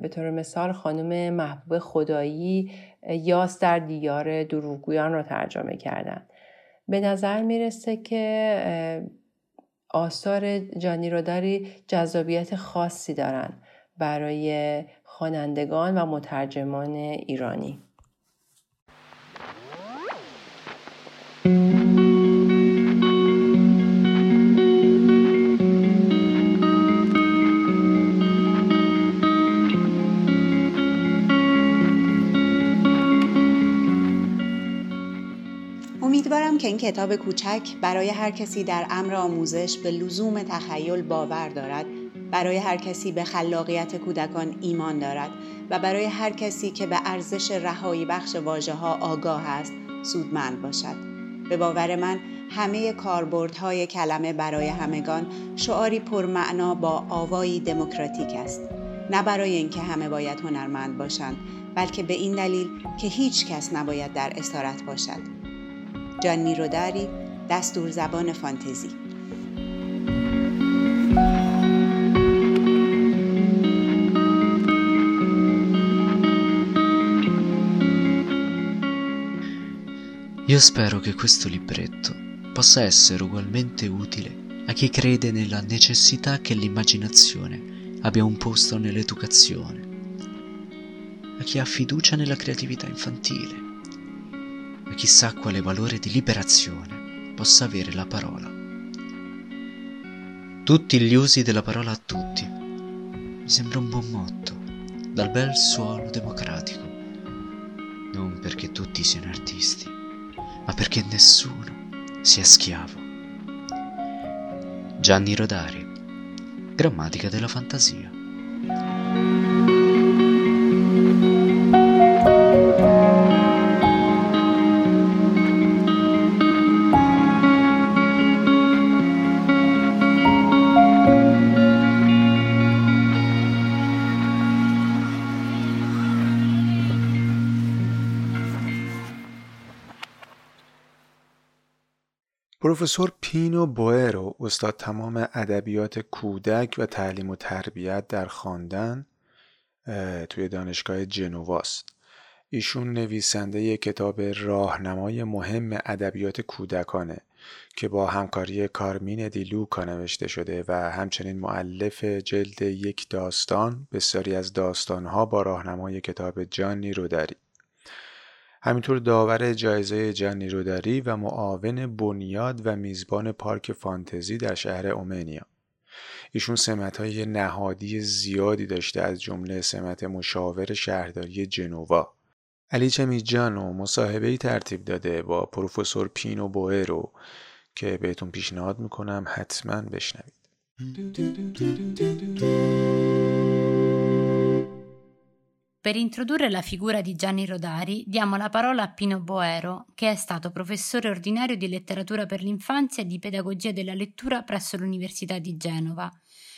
به طور مثال خانم محبوب خدایی یاس در دیار دروغگویان رو ترجمه کردن. به نظر می‌رسه که آثار جانی روداری جذابیت خاصی دارن برای خوانندگان و مترجمان ایرانی. که این کتاب کوچک برای هر کسی در امر آموزش به لزوم تخیل باور دارد برای هر کسی به خلاقیت کودکان ایمان دارد و برای هر کسی که به ارزش رهایی بخش واژه ها آگاه است سودمند باشد. به باور من همه کاربردهای کلمه برای همگان شعاری پرمعنا با آوایی دموکراتیک است. نه برای اینکه همه باید هنرمند باشند بلکه به این دلیل که هیچ کس نباید در اسارت باشد. جانی روداری دستور زبان فانتزی Io spero che questo libretto possa essere ugualmente utile a chi crede nella necessità che l'immaginazione abbia un posto nell'educazione, a chi ha fiducia nella creatività infantile, a chi sa quale valore di liberazione possa avere la parola. Tutti gli usi della parola a tutti. Mi sembra un buon motto, dal bel suono democratico. Non perché tutti siano artisti, ma perché nessuno sia schiavo. Gianni Rodari, Grammatica della fantasia. پروفسور پینو بوئرو استاد تمام ادبیات کودک و تعلیم و تربیت در خواندن توی دانشگاه جنواست ایشون نویسنده کتاب راهنمای مهم ادبیات کودکانه که با همکاری کارمین دیلوکا نوشته شده و همچنین معلف جلد یک داستان بسیاری از داستانها با راهنمای کتاب جانی رودری. همینطور داور جایزه جانی روداری و معاون بنیاد و میزبان پارک فانتزی در شهر اومنیا. ایشون سمت های نهادی زیادی داشته از جمله سمت مشاور شهرداری جنوا. علی چمیجانو مصاحبه ترتیب داده با پروفسور پینو بوئرو که بهتون پیشنهاد می‌کنم حتما بشنوید. Per introdurre la figura di Gianni Rodari diamo la parola a Pino Boero, che è stato professore ordinario di letteratura per l'infanzia e di pedagogia della lettura presso l'Università di Genova.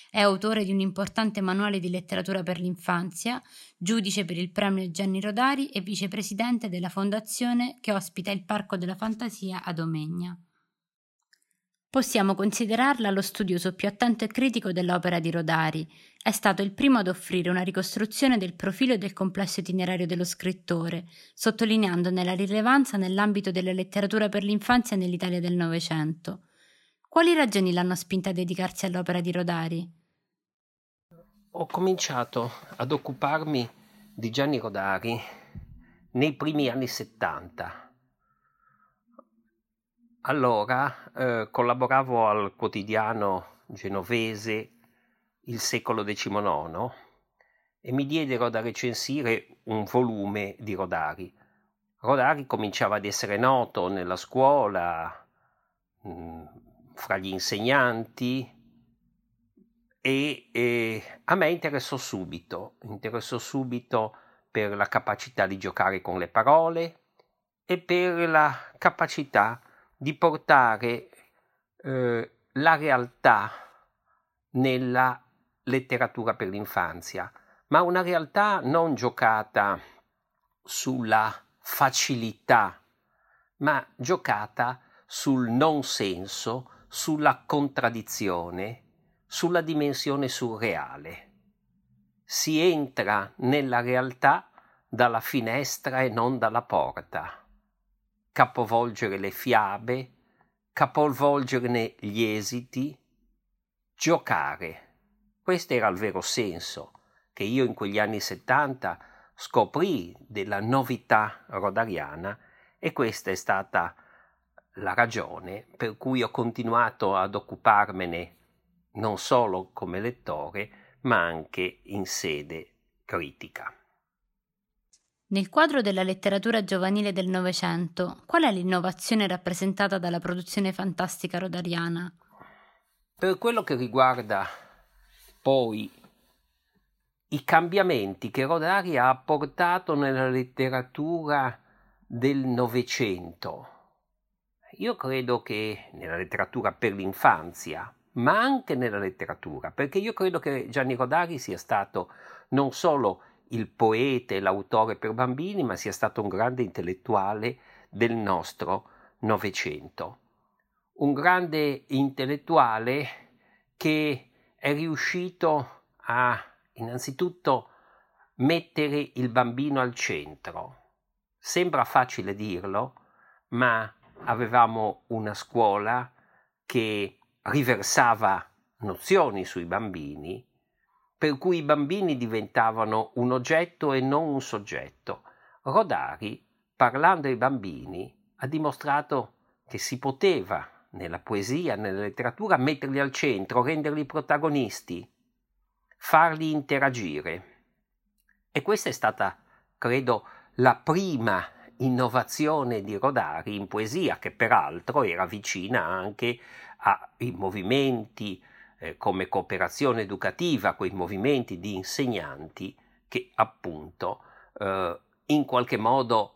È autore di un importante manuale di letteratura per l'infanzia, giudice per il premio Gianni Rodari e vicepresidente della fondazione che ospita il Parco della Fantasia ad Omegna. Possiamo considerarla lo studioso più attento e critico dell'opera di Rodari. È stato il primo ad offrire una ricostruzione del profilo e del complesso itinerario dello scrittore, sottolineandone la rilevanza nell'ambito della letteratura per l'infanzia nell'Italia del Novecento. Quali ragioni l'hanno spinta a dedicarsi all'opera di Rodari? Ho cominciato ad occuparmi di Gianni Rodari nei primi anni 70 allora eh, collaboravo al quotidiano genovese Il secolo XIX e mi diedero da recensire un volume di Rodari. Rodari cominciava ad essere noto nella scuola, mh, mm, fra gli insegnanti e, e a me interessò subito, interessò subito per la capacità di giocare con le parole e per la capacità di portare eh, la realtà nella letteratura per l'infanzia, ma una realtà non giocata sulla facilità, ma giocata sul non senso, sulla contraddizione, sulla dimensione surreale. Si entra nella realtà dalla finestra e non dalla porta capovolgere le fiabe, capovolgerne gli esiti, giocare. Questo era il vero senso che io in quegli anni 70 scoprì della novità rodariana e questa è stata la ragione per cui ho continuato ad occuparmene non solo come lettore, ma anche in sede critica. Nel quadro della letteratura giovanile del Novecento, qual è l'innovazione rappresentata dalla produzione fantastica rodariana? Per quello che riguarda poi i cambiamenti che Rodari ha apportato nella letteratura del Novecento, io credo che nella letteratura per l'infanzia, ma anche nella letteratura, perché io credo che Gianni Rodari sia stato non solo il poeta e l'autore per bambini, ma sia stato un grande intellettuale del nostro Novecento. Un grande intellettuale che è riuscito a innanzitutto mettere il bambino al centro. Sembra facile dirlo, ma avevamo una scuola che riversava nozioni sui bambini, per cui i bambini diventavano un oggetto e non un soggetto. Rodari, parlando ai bambini, ha dimostrato che si poteva nella poesia, nella letteratura, metterli al centro, renderli protagonisti, farli interagire. E questa è stata, credo, la prima innovazione di Rodari in poesia, che peraltro era vicina anche ai movimenti eh, come cooperazione educativa, quei movimenti di insegnanti che appunto eh, in qualche modo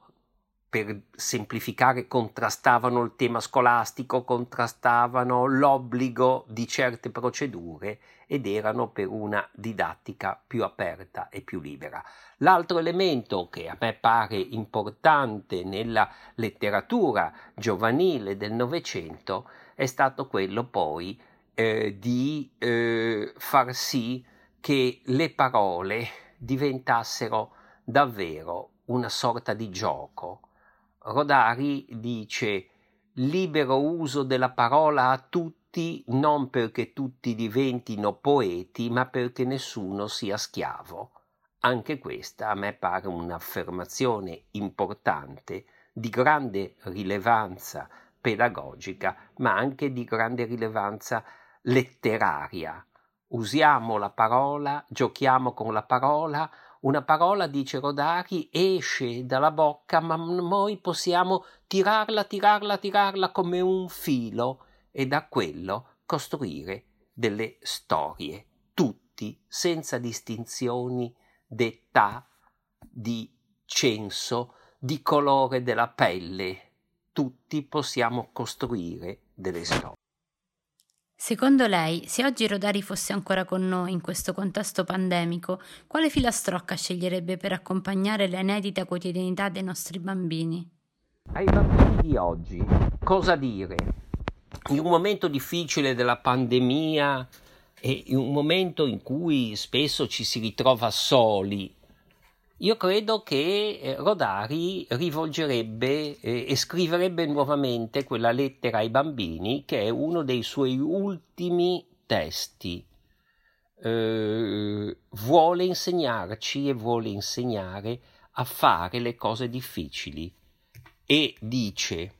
per semplificare contrastavano il tema scolastico, contrastavano l'obbligo di certe procedure ed erano per una didattica più aperta e più libera. L'altro elemento che a me pare importante nella letteratura giovanile del Novecento è stato quello poi eh, di eh, far sì che le parole diventassero davvero una sorta di gioco. Rodari dice libero uso della parola a tutti non perché tutti diventino poeti, ma perché nessuno sia schiavo. Anche questa a me pare un'affermazione importante, di grande rilevanza pedagogica, ma anche di grande rilevanza letteraria. Usiamo la parola, giochiamo con la parola, una parola, dice Rodari, esce dalla bocca, ma noi possiamo tirarla, tirarla, tirarla come un filo e da quello costruire delle storie, tutti senza distinzioni d'età, di censo, di colore della pelle. Tutti possiamo costruire delle storie. Secondo lei, se oggi Rodari fosse ancora con noi in questo contesto pandemico, quale filastrocca sceglierebbe per accompagnare l'inedita quotidianità dei nostri bambini? Ai bambini di oggi cosa dire? in un momento difficile della pandemia e in un momento in cui spesso ci si ritrova soli, io credo che eh, Rodari rivolgerebbe eh, e scriverebbe nuovamente quella lettera ai bambini che è uno dei suoi ultimi testi. Eh, vuole insegnarci e vuole insegnare a fare le cose difficili e dice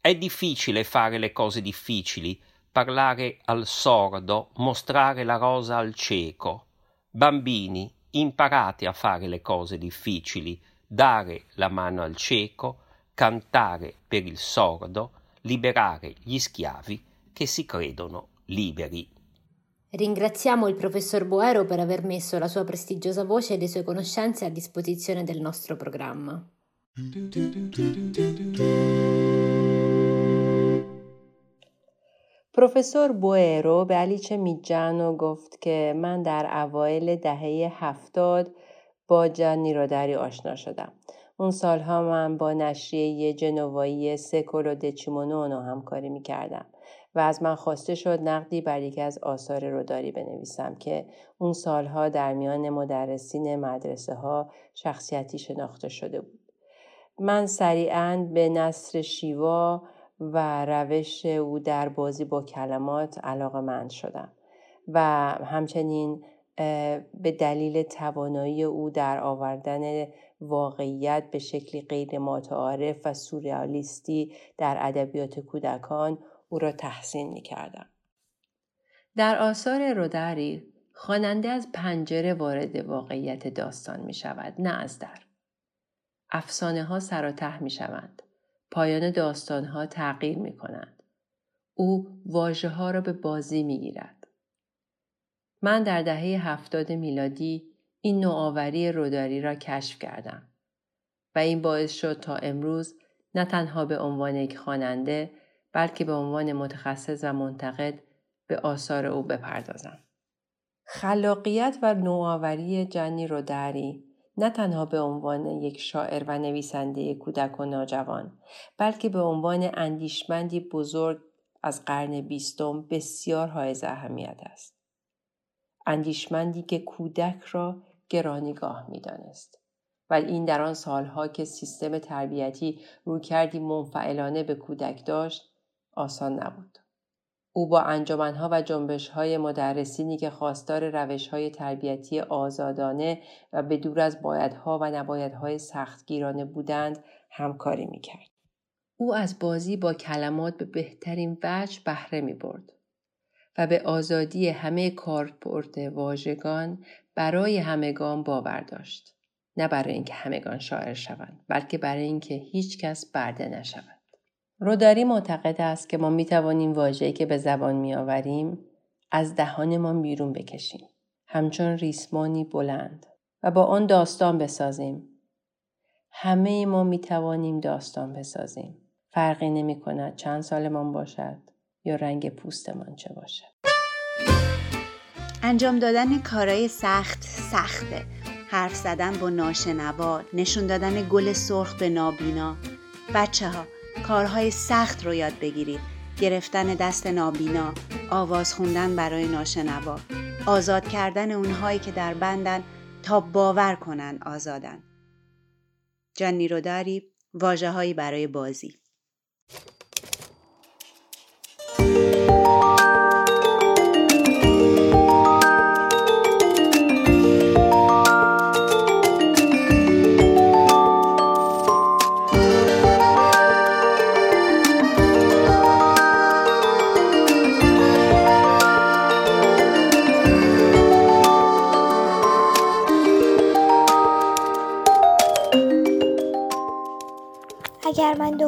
è difficile fare le cose difficili, parlare al sordo, mostrare la rosa al cieco. Bambini, imparate a fare le cose difficili, dare la mano al cieco, cantare per il sordo, liberare gli schiavi che si credono liberi. Ringraziamo il professor Boero per aver messo la sua prestigiosa voce e le sue conoscenze a disposizione del nostro programma. پروفسور بوئرو به علیچه میجانو گفت که من در اوایل دهه هفتاد با جانی رودری آشنا شدم. اون سالها من با نشریه جنوایی سکولو دچیمونونو همکاری می‌کردم و از من خواسته شد نقدی بر یکی از آثار روداری بنویسم که اون سالها در میان مدرسین مدرسه ها شخصیتی شناخته شده بود. من سریعا به نصر شیوا و روش او در بازی با کلمات علاقه مند شدم و همچنین به دلیل توانایی او در آوردن واقعیت به شکلی غیر متعارف و سوریالیستی در ادبیات کودکان او را تحسین می کردم. در آثار رودری خواننده از پنجره وارد واقعیت داستان می شود نه از در. افسانه ها سر و ته می شوند. پایان داستانها تغییر می کنند. او واجه ها را به بازی می گیرد. من در دهه هفتاد میلادی این نوآوری روداری را کشف کردم و این باعث شد تا امروز نه تنها به عنوان یک خواننده بلکه به عنوان متخصص و منتقد به آثار او بپردازم. خلاقیت و نوآوری جنی روداری نه تنها به عنوان یک شاعر و نویسنده کودک و ناجوان بلکه به عنوان اندیشمندی بزرگ از قرن بیستم بسیار حائز اهمیت است. اندیشمندی که کودک را گرانیگاه می دانست. و این در آن سالها که سیستم تربیتی رویکردی منفعلانه به کودک داشت آسان نبود. او با انجمنها و جنبشهای مدرسینی که خواستار روشهای تربیتی آزادانه و به دور از بایدها و نبایدهای سختگیرانه بودند همکاری می‌کرد. او از بازی با کلمات به بهترین وجه بهره می برد و به آزادی همه کارپورت واژگان برای همگان باور داشت. نه برای اینکه همگان شاعر شوند بلکه برای اینکه هیچ کس برده نشود. روداری معتقد است که ما می توانیم واژه‌ای که به زبان می آوریم از دهانمان بیرون بکشیم. همچون ریسمانی بلند و با آن داستان بسازیم. همه ما می توانیم داستان بسازیم. فرقی نمی کند چند سالمان باشد یا رنگ پوستمان چه باشد. انجام دادن کارهای سخت سخته. حرف زدن با ناشنوا، نشون دادن گل سرخ به نابینا. بچه ها کارهای سخت رو یاد بگیرید. گرفتن دست نابینا آواز خوندن برای ناشنوا آزاد کردن اونهایی که در بندن تا باور کنن آزادن. جانی رو داری واجه هایی برای بازی.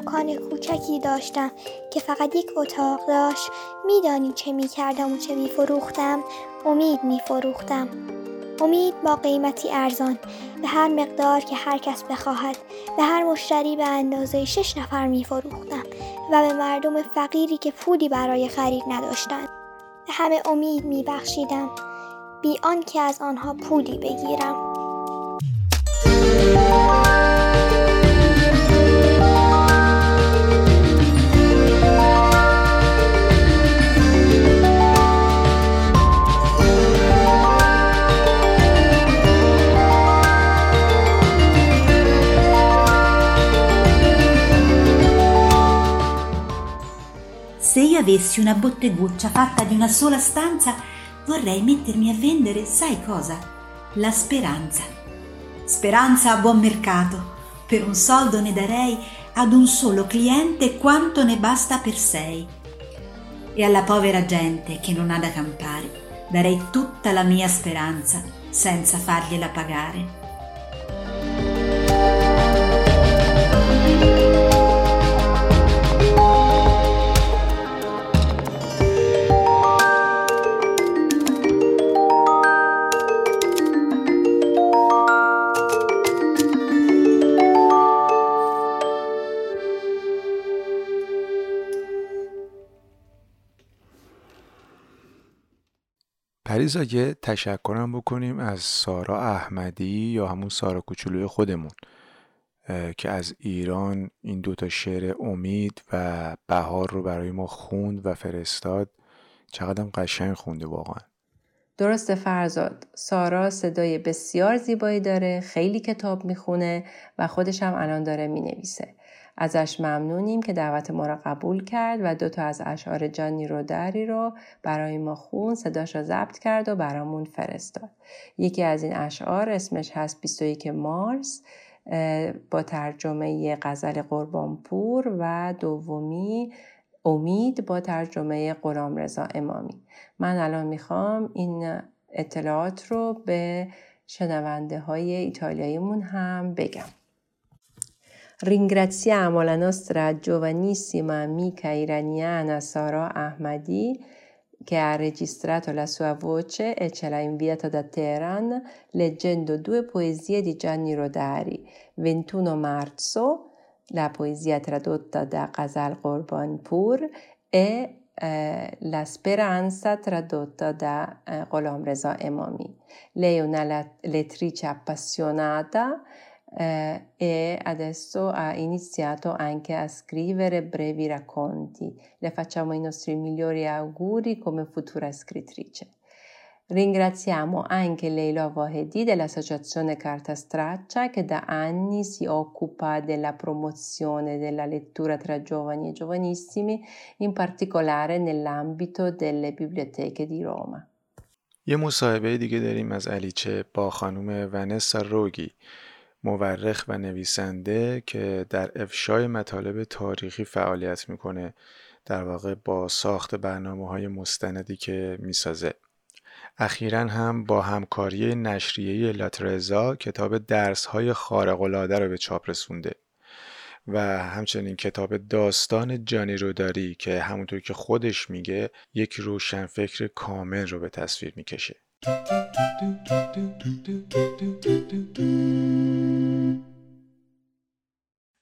دکان کوچکی داشتم که فقط یک اتاق داشت. میدانی چه می‌کردم و چه میفروختم؟ امید میفروختم. امید با قیمتی ارزان. به هر مقدار که هر کس بخواهد. به هر مشتری به اندازه شش نفر میفروختم و به مردم فقیری که پولی برای خرید نداشتند. به همه امید میبخشیدم. بی آنکه از آنها پولی بگیرم. Avessi una botteguccia fatta di una sola stanza, vorrei mettermi a vendere, sai cosa? La speranza. Speranza a buon mercato. Per un soldo ne darei ad un solo cliente quanto ne basta per sei. E alla povera gente che non ha da campare darei tutta la mia speranza senza fargliela pagare. پریزا یه تشکرم بکنیم از سارا احمدی یا همون سارا کوچولوی خودمون که از ایران این دوتا شعر امید و بهار رو برای ما خوند و فرستاد. چقدر قشنگ خونده واقعا. درسته فرزاد. سارا صدای بسیار زیبایی داره خیلی کتاب می‌خونه و خودش هم الان داره می‌نویسه. ازش ممنونیم که دعوت ما را قبول کرد و دو تا از اشعار جانی رودری رو برای ما خون صداش را ضبط کرد و برامون فرستاد. یکی از این اشعار اسمش هست 21 مارس با ترجمه غزل قربانپور و دومی امید با ترجمه غلام رضا امامی. من الان می‌خوام این اطلاعات رو به شنونده های ایتالیاییمون هم بگم. Ringraziamo la nostra giovanissima amica iraniana Sara Ahmadi che ha registrato la sua voce e ce l'ha inviata da Teheran leggendo due poesie di Gianni Rodari, 21 marzo, la poesia tradotta da Ghazal Qurbanpur e eh, La speranza tradotta da eh, Gholam Reza Emami. Lei è una lettrice appassionata eh, e adesso ha iniziato anche a scrivere brevi racconti. Le facciamo i nostri migliori auguri come futura scrittrice. Ringraziamo anche Leilo Avohedi dell'Associazione Carta Straccia che da anni si occupa della promozione della lettura tra giovani e giovanissimi, in particolare nell'ambito delle biblioteche di Roma. یه مصاحبه دیگه داریم از علیچه با خانم ونسا روگی مورخ و نویسنده که در افشای مطالب تاریخی فعالیت می‌کنه در واقع با ساخت برنامه های مستندی که می‌سازه. اخیرا هم با همکاری نشریه لاترزا کتاب درس های خارق العاده رو به چاپ رسونده و همچنین کتاب داستان جانی روداری که همونطور که خودش میگه یک روشنفکر کامل رو به تصویر می‌کشه.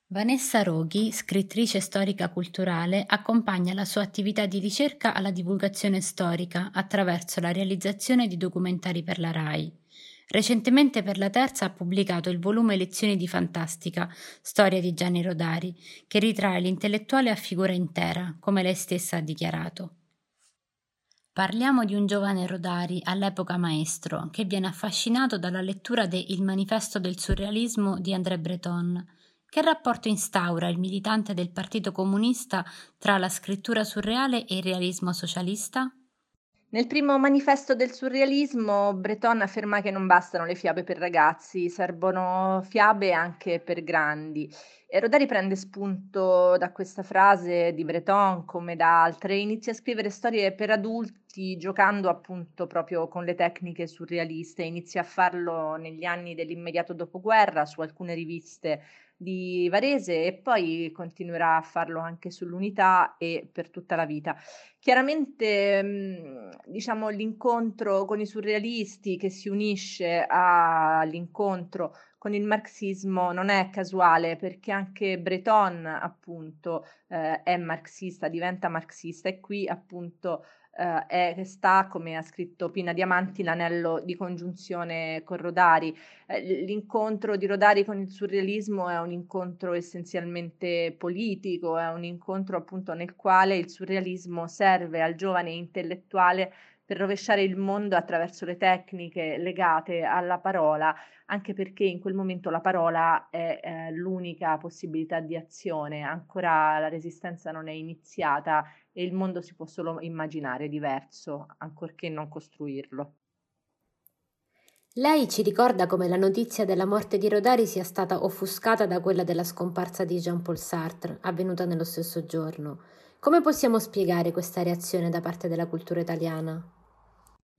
Vanessa Roghi, scrittrice storica culturale, accompagna la sua attività di ricerca alla divulgazione storica attraverso la realizzazione di documentari per la RAI. Recentemente per la terza ha pubblicato il volume Lezioni di Fantastica, storia di Gianni Rodari, che ritrae l'intellettuale a figura intera, come lei stessa ha dichiarato. Parliamo di un giovane Rodari, all'epoca maestro, che viene affascinato dalla lettura de Il manifesto del surrealismo di André Breton. Che rapporto instaura il militante del Partito Comunista tra la scrittura surreale e il realismo socialista? Nel primo manifesto del surrealismo, Breton afferma che non bastano le fiabe per ragazzi, servono fiabe anche per grandi. E Rodari prende spunto da questa frase di Breton come da altre e inizia a scrivere storie per adulti giocando appunto proprio con le tecniche surrealiste. Inizia a farlo negli anni dell'immediato dopoguerra su alcune riviste di Varese e poi continuerà a farlo anche sull'unità e per tutta la vita. Chiaramente, mhmm, diciamo, l'incontro con i surrealisti che si unisce all'incontro con il marxismo non è casuale perché anche Breton appunto eh, è marxista, diventa marxista e qui appunto eh, è, sta, come ha scritto Pina Diamanti, l'anello di congiunzione con Rodari. Eh, l'incontro di Rodari con il surrealismo è un incontro essenzialmente politico, è un incontro appunto nel quale il surrealismo serve al giovane intellettuale per rovesciare il mondo attraverso le tecniche legate alla parola, anche perché in quel momento la parola è eh, l'unica possibilità di azione, ancora la resistenza non è iniziata e il mondo si può solo immaginare diverso, ancorché non costruirlo. Lei ci ricorda come la notizia della morte di Rodari sia stata offuscata da quella della scomparsa di Jean-Paul Sartre, avvenuta nello stesso giorno. Come possiamo spiegare questa reazione da parte della cultura italiana?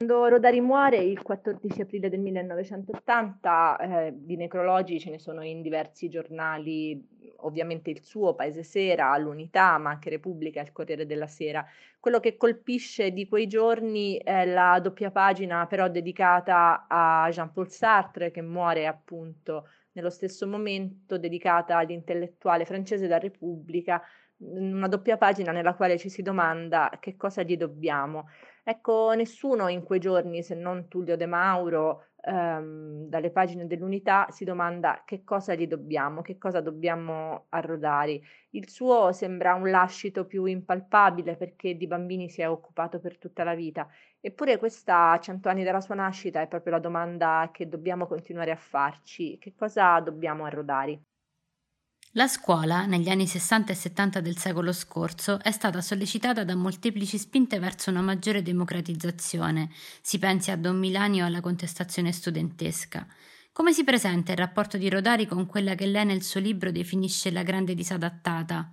Quando Rodari muore il 14 aprile del 1980, eh, di necrologi ce ne sono in diversi giornali, ovviamente il suo, Paese Sera, l'Unità, ma anche Repubblica il Corriere della Sera. Quello che colpisce di quei giorni è la doppia pagina però dedicata a Jean-Paul Sartre che muore appunto nello stesso momento, dedicata all'intellettuale francese da Repubblica, una doppia pagina nella quale ci si domanda che cosa gli dobbiamo. Ecco, nessuno in quei giorni, se non Tullio De Mauro, ehm, dalle pagine dell'unità, si domanda che cosa gli dobbiamo, che cosa dobbiamo a Rodari. Il suo sembra un lascito più impalpabile perché di bambini si è occupato per tutta la vita. Eppure questa a cento anni dalla sua nascita è proprio la domanda che dobbiamo continuare a farci. Che cosa dobbiamo a Rodari? La scuola, negli anni 60 e 70 del secolo scorso, è stata sollecitata da molteplici spinte verso una maggiore democratizzazione. Si pensi a Don Milani o alla contestazione studentesca. Come si presenta il rapporto di Rodari con quella che lei nel suo libro definisce la grande disadattata?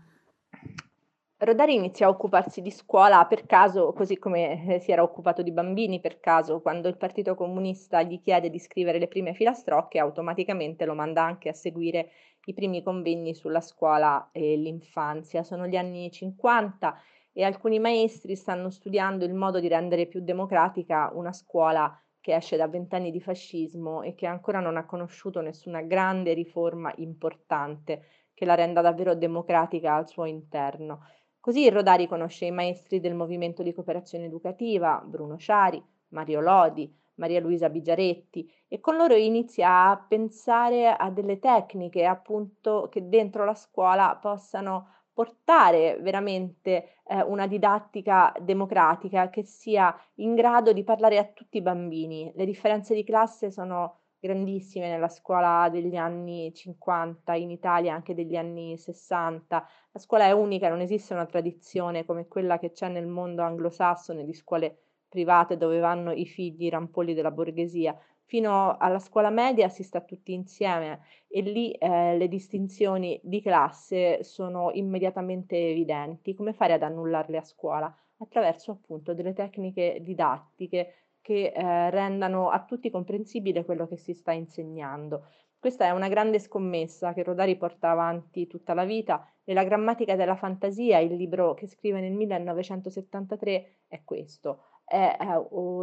Rodari inizia a occuparsi di scuola per caso, così come eh, si era occupato di bambini per caso, quando il Partito Comunista gli chiede di scrivere le prime filastrocche, automaticamente lo manda anche a seguire i primi convegni sulla scuola e l'infanzia. Sono gli anni 50 e alcuni maestri stanno studiando il modo di rendere più democratica una scuola che esce da vent'anni di fascismo e che ancora non ha conosciuto nessuna grande riforma importante che la renda davvero democratica al suo interno. Così Rodari conosce i maestri del movimento di cooperazione educativa, Bruno Ciari, Mario Lodi, Maria Luisa Bigiaretti e con loro inizia a pensare a delle tecniche appunto che dentro la scuola possano portare veramente eh, una didattica democratica che sia in grado di parlare a tutti i bambini. Le differenze di classe sono grandissime nella scuola degli anni 50 in Italia, anche degli anni 60. La scuola è unica, non esiste una tradizione come quella che c'è nel mondo anglosassone di scuole private dove vanno i figli rampolli della borghesia. Fino alla scuola media si sta tutti insieme e lì eh, le distinzioni di classe sono immediatamente evidenti. Come fare ad annullarle a scuola? Attraverso appunto delle tecniche didattiche che eh, rendano a tutti comprensibile quello che si sta insegnando. Questa è una grande scommessa che Rodari porta avanti tutta la vita e la grammatica della fantasia, il libro che scrive nel 1973, è questo è, è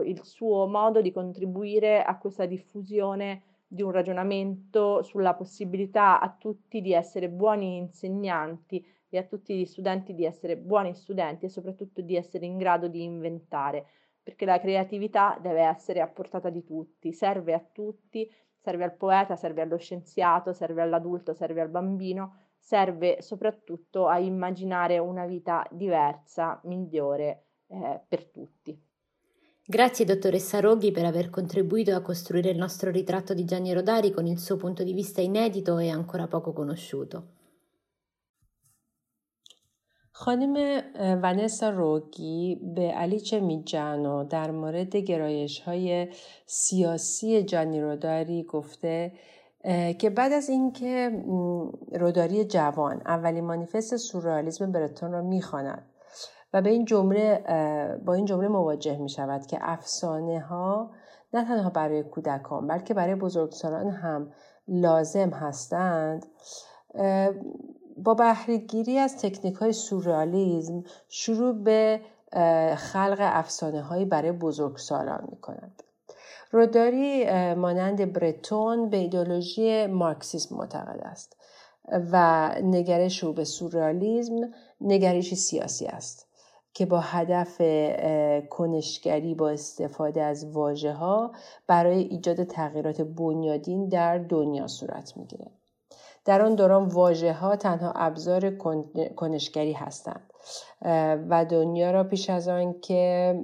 il suo modo di contribuire a questa diffusione di un ragionamento sulla possibilità a tutti di essere buoni insegnanti e a tutti gli studenti di essere buoni studenti e soprattutto di essere in grado di inventare, perché la creatività deve essere a portata di tutti, serve a tutti, serve al poeta, serve allo scienziato, serve all'adulto, serve al bambino, serve soprattutto a immaginare una vita diversa, migliore eh, per tutti. Grazie dottoressa Roghi per aver contribuito a costruire il nostro ritratto di Gianni Rodari con il suo punto di vista inedito e ancora poco conosciuto. خانم ونسا روگی به علی میجانو در مورد گرایش های سیاسی جانی روداری گفته که بعد از اینکه روداری جوان اولین مانیفست سورئالیسم برتون را می‌خواند و به این جمله با این جمله مواجه می شود که افسانه ها نه تنها برای کودکان بلکه برای بزرگسالان هم لازم هستند با بهرهگیری از تکنیک های سورالیزم شروع به خلق افسانه هایی برای بزرگسالان می کند. روداری مانند برتون به ایدولوژی مارکسیسم معتقد است و نگرش او به سورالیزم نگرشی سیاسی است. که با هدف کنشگری با استفاده از واجه ها برای ایجاد تغییرات بنیادین در دنیا صورت می‌گیره. در آن دوران واژه ها تنها ابزار کنشگری هستند و دنیا را پیش از آن که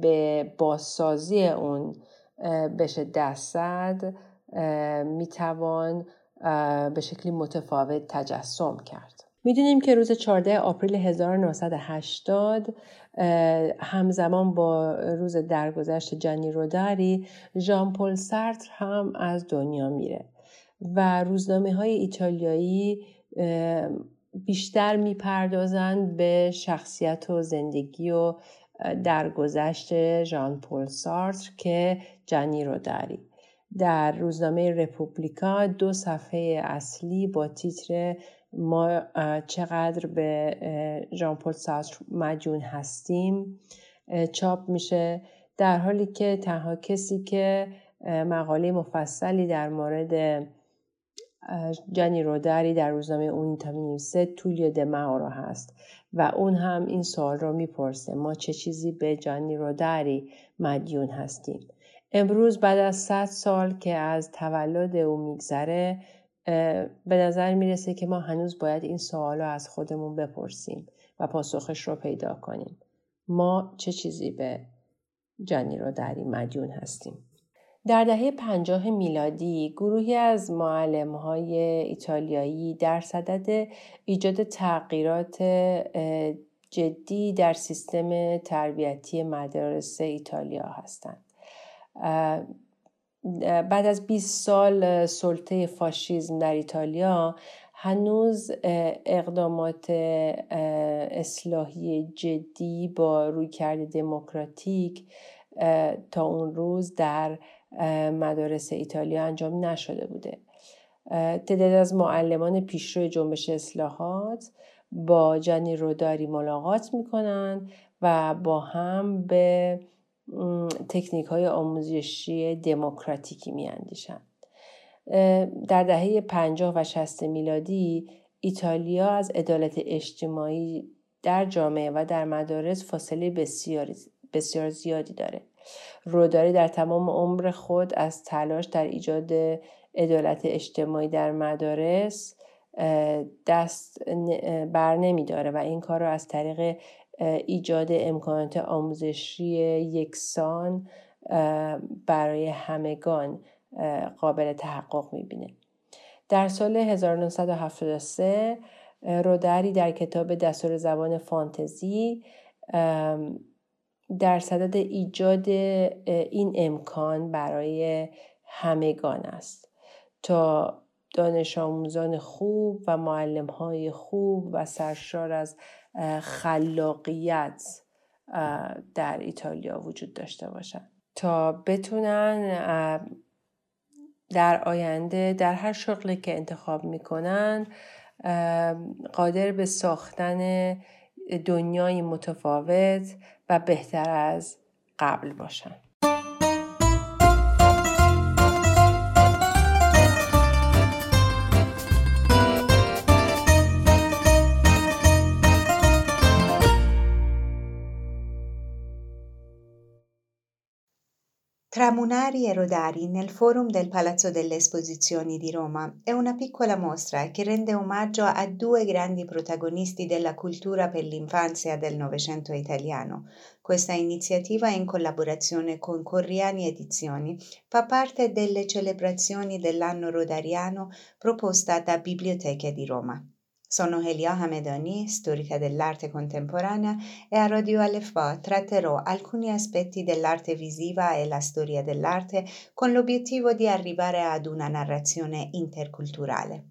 به بازسازی اون بشه دست زد می‌توان به شکلی متفاوت تجسم کرد. می‌دونیم که روز 14 آپریل 1980 همزمان با روز درگذشت جانی روداری ژان پل سارتر هم از دنیا میره و روزنامه های ایتالیایی بیشتر می‌پردازند به شخصیت و زندگی و درگذشت ژان پل سارتر که جانی روداری. در روزنامه رپوبلیکا دو صفحه اصلی با تیتر ما چقدر به ژان پل سارتر مجون هستیم. چاپ میشه. در حالی که تنها کسی که مقاله مفصلی در مورد جانی رودری در روزنامه اونیتا می‌نویسه تولیو دماورو هست و اون هم این سوال رو می‌پرسه ما چه چیزی به جانی رودری مدیون هستیم؟ امروز بعد از 100 سال که از تولد او میگذره به نظر می‌رسه که ما هنوز باید این سوال رو از خودمون بپرسیم و پاسخش رو پیدا کنیم. ما چه چیزی به جانی رو در این مدیون هستیم؟ در دهه پنجاه میلادی گروهی از معلم های ایتالیایی در صدد ایجاد تغییرات جدی در سیستم تربیتی مدارس ایتالیا هستند. بعد از 20 سال سلطه فاشیزم در ایتالیا هنوز اقدامات اصلاحی جدی با رویکرد دموکراتیک تا اون روز در مدارس ایتالیا انجام نشده بوده. تعداد از معلمان پیشرو جنبش اصلاحات با جانی روداری ملاقات می‌کنند و با هم به تکنیک های آموزشی دموکراتیکی می در دهه 50 و 60 میلادی ایتالیا از عدالت اجتماعی در جامعه و در مدارس فاصله بسیار, بسیار زیادی داره. روداری در تمام عمر خود از تلاش در ایجاد عدالت اجتماعی در مدارس دست بر نمی داره و این کار رو از طریق ایجاد امکانات آموزشی یکسان برای همگان قابل تحقق می‌بینه. در سال 1973 رودری در کتاب دستور زبان فانتزی در صدد ایجاد این امکان برای همگان است. تا دانش آموزان خوب و معلم های خوب و سرشار از خلاقیت در ایتالیا وجود داشته باشند تا بتونن در آینده در هر شغلی که انتخاب می‌کنن قادر به ساختن دنیای متفاوت و بهتر از قبل باشن. Tramunari e Rodari nel forum del Palazzo delle Esposizioni di Roma è una piccola mostra che rende omaggio a due grandi protagonisti della cultura per l'infanzia del Novecento italiano. Questa iniziativa in collaborazione con Corriani Edizioni fa parte delle celebrazioni dell'anno rodariano proposta da Biblioteche di Roma. Sono Elia Hamedani, storica dell'arte contemporanea e a Radio Alefba tratterò alcuni aspetti dell'arte visiva e la storia dell'arte con l'obiettivo di arrivare ad una narrazione interculturale.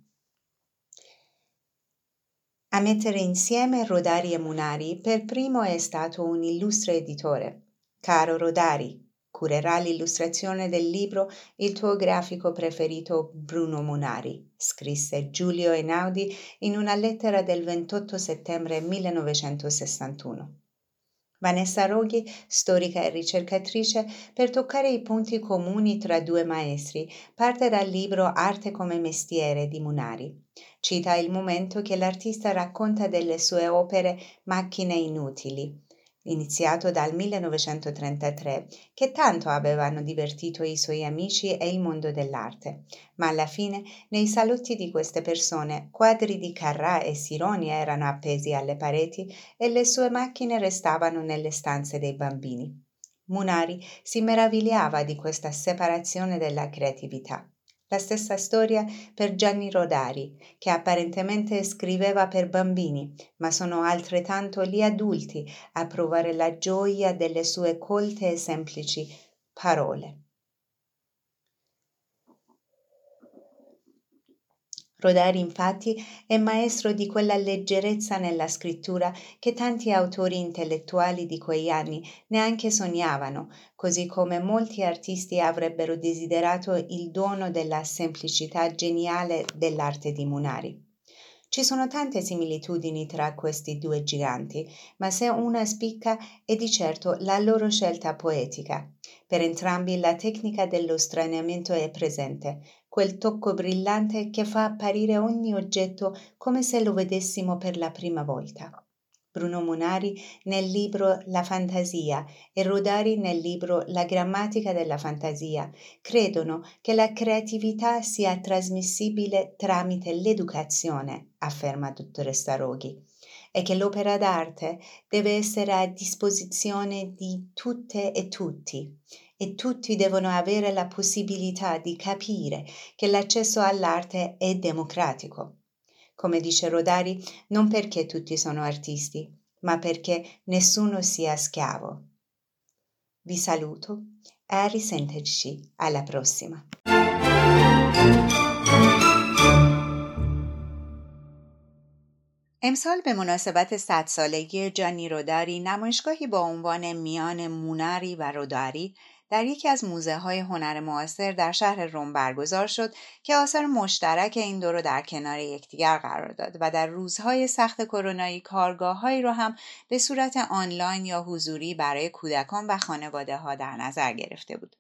A mettere insieme Rodari e Munari per primo è stato un illustre editore. Caro Rodari, Curerà l'illustrazione del libro il tuo grafico preferito Bruno Munari, scrisse Giulio Einaudi in una lettera del 28 settembre 1961. Vanessa Roghi, storica e ricercatrice, per toccare i punti comuni tra due maestri, parte dal libro Arte come mestiere di Munari. Cita il momento che l'artista racconta delle sue opere Macchine inutili, iniziato dal 1933, che tanto avevano divertito i suoi amici e il mondo dell'arte. Ma alla fine, nei salotti di queste persone, quadri di Carrà e Sironi erano appesi alle pareti e le sue macchine restavano nelle stanze dei bambini. Munari si meravigliava di questa separazione della creatività. La stessa storia per Gianni Rodari, che apparentemente scriveva per bambini, ma sono altrettanto gli adulti a provare la gioia delle sue colte e semplici parole. Rodari infatti è maestro di quella leggerezza nella scrittura che tanti autori intellettuali di quegli anni neanche sognavano, così come molti artisti avrebbero desiderato il dono della semplicità geniale dell'arte di Munari. Ci sono tante similitudini tra questi due giganti, ma se una spicca è di certo la loro scelta poetica. Per entrambi la tecnica dello straniamento è presente, quel tocco brillante che fa apparire ogni oggetto come se lo vedessimo per la prima volta. Bruno Munari nel libro La fantasia e Rodari nel libro La grammatica della fantasia credono che la creatività sia trasmissibile tramite l'educazione, afferma dottoressa Roghi, e che l'opera d'arte deve essere a disposizione di tutte e tutti e tutti devono avere la possibilità di capire che l'accesso all'arte è democratico. Come dice Rodari, non perché tutti sono artisti, ma perché nessuno sia schiavo. Vi saluto e a risentirci alla prossima. امسال به مناسبت صد سالگی جانی روداری نمایشگاهی با عنوان میان موناری و روداری در یکی از موزه های هنر معاصر در شهر روم برگزار شد که آثار مشترک این دو رو در کنار یکدیگر قرار داد و در روزهای سخت کرونایی کارگاههایی رو هم به صورت آنلاین یا حضوری برای کودکان و خانواده ها در نظر گرفته بود.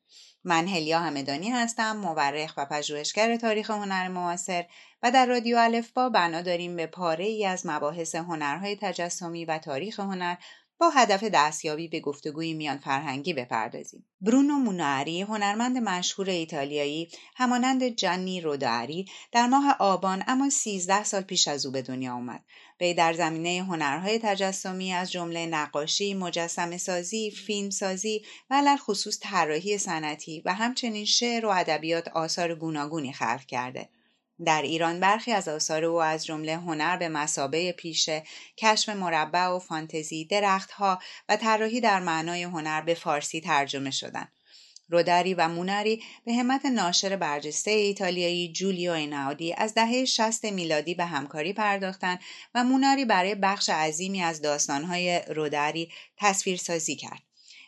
من هلیا همدانی هستم مورخ و پژوهشگر تاریخ هنر معاصر و در رادیو الفبا بنا داریم به پاره ای از مباحث هنرهای تجسمی و تاریخ هنر با هدف دستیابی به گفتگوی میان فرهنگی بپردازیم. برونو موناری هنرمند مشهور ایتالیایی همانند جانی روداری در ماه آبان اما 13 سال پیش از او به دنیا آمد. وی در زمینه هنرهای تجسمی از جمله نقاشی، مجسمه سازی، فیلم سازی و خصوص طراحی صنعتی و همچنین شعر و ادبیات آثار گوناگونی خلق کرده. در ایران برخی از آثار او از جمله هنر به مسابه پیشه، کشف مربع و فانتزی، درختها و طراحی در معنای هنر به فارسی ترجمه شدند. روداری و موناری به همت ناشر برجسته ایتالیایی جولیو ایناودی از دهه 60 میلادی به همکاری پرداختند و موناری برای بخش عظیمی از داستانهای روداری تصویرسازی کرد.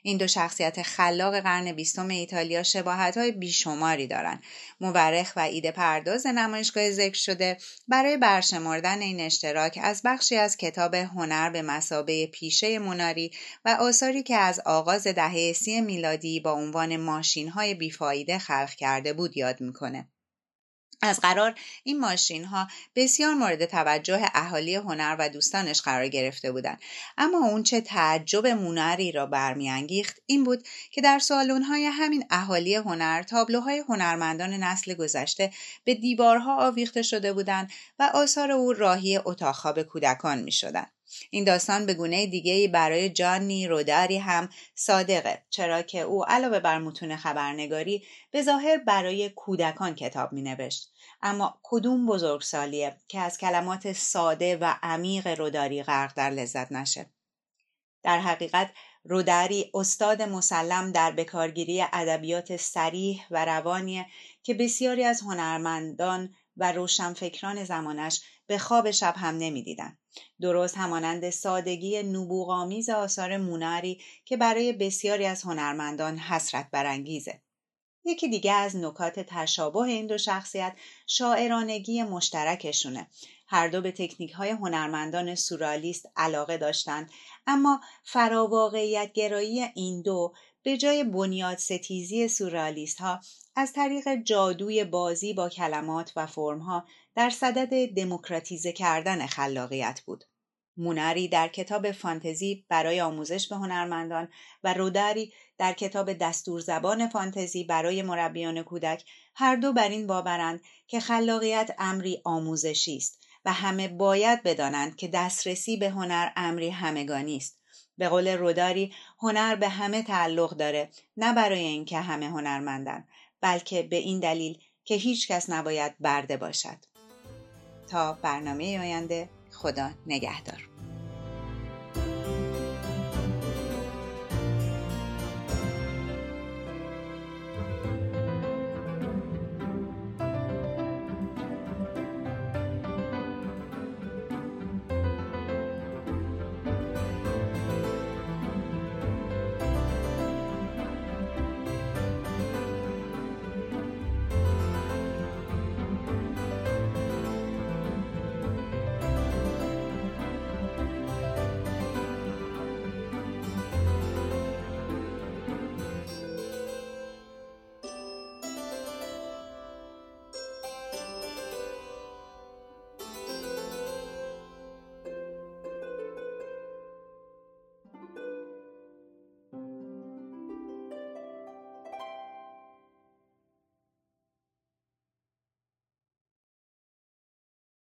این دو شخصیت خلاق قرن بیستم ایتالیا شباهت های بیشماری دارند. مورخ و ایده پرداز نمایشگاه ذکر شده برای برشمردن این اشتراک از بخشی از کتاب هنر به مسابه پیشه موناری و آثاری که از آغاز دهه سی میلادی با عنوان ماشین های بیفایده خلق کرده بود یاد می‌کنه. از قرار این ماشین ها بسیار مورد توجه اهالی هنر و دوستانش قرار گرفته بودند اما اون چه تعجب مونری را برمیانگیخت این بود که در سالن های همین اهالی هنر تابلوهای هنرمندان نسل گذشته به دیوارها آویخته شده بودند و آثار او راهی اتاق خواب کودکان می شدند. این داستان به گونه دیگه برای جانی روداری هم صادقه چرا که او علاوه بر متون خبرنگاری به ظاهر برای کودکان کتاب می نوشت. اما کدوم بزرگسالیه که از کلمات ساده و عمیق روداری غرق در لذت نشه در حقیقت روداری استاد مسلم در بکارگیری ادبیات سریح و روانیه که بسیاری از هنرمندان و روشنفکران زمانش به خواب شب هم نمی‌دیدند درست همانند سادگی نبوغامیز آثار موناری که برای بسیاری از هنرمندان حسرت برانگیزه. یکی دیگه از نکات تشابه این دو شخصیت شاعرانگی مشترکشونه. هر دو به تکنیک های هنرمندان سورالیست علاقه داشتند اما فراواقعیت گرایی این دو به جای بنیاد ستیزی سورالیست ها از طریق جادوی بازی با کلمات و فرم ها در صدد دموکراتیزه کردن خلاقیت بود. مونری در کتاب فانتزی برای آموزش به هنرمندان و رودری در کتاب دستور زبان فانتزی برای مربیان کودک هر دو بر این باورند که خلاقیت امری آموزشی است و همه باید بدانند که دسترسی به هنر امری همگانی است به قول روداری هنر به همه تعلق داره نه برای اینکه همه هنرمندن بلکه به این دلیل که هیچ کس نباید برده باشد تا برنامه آینده. خدا نگهدار.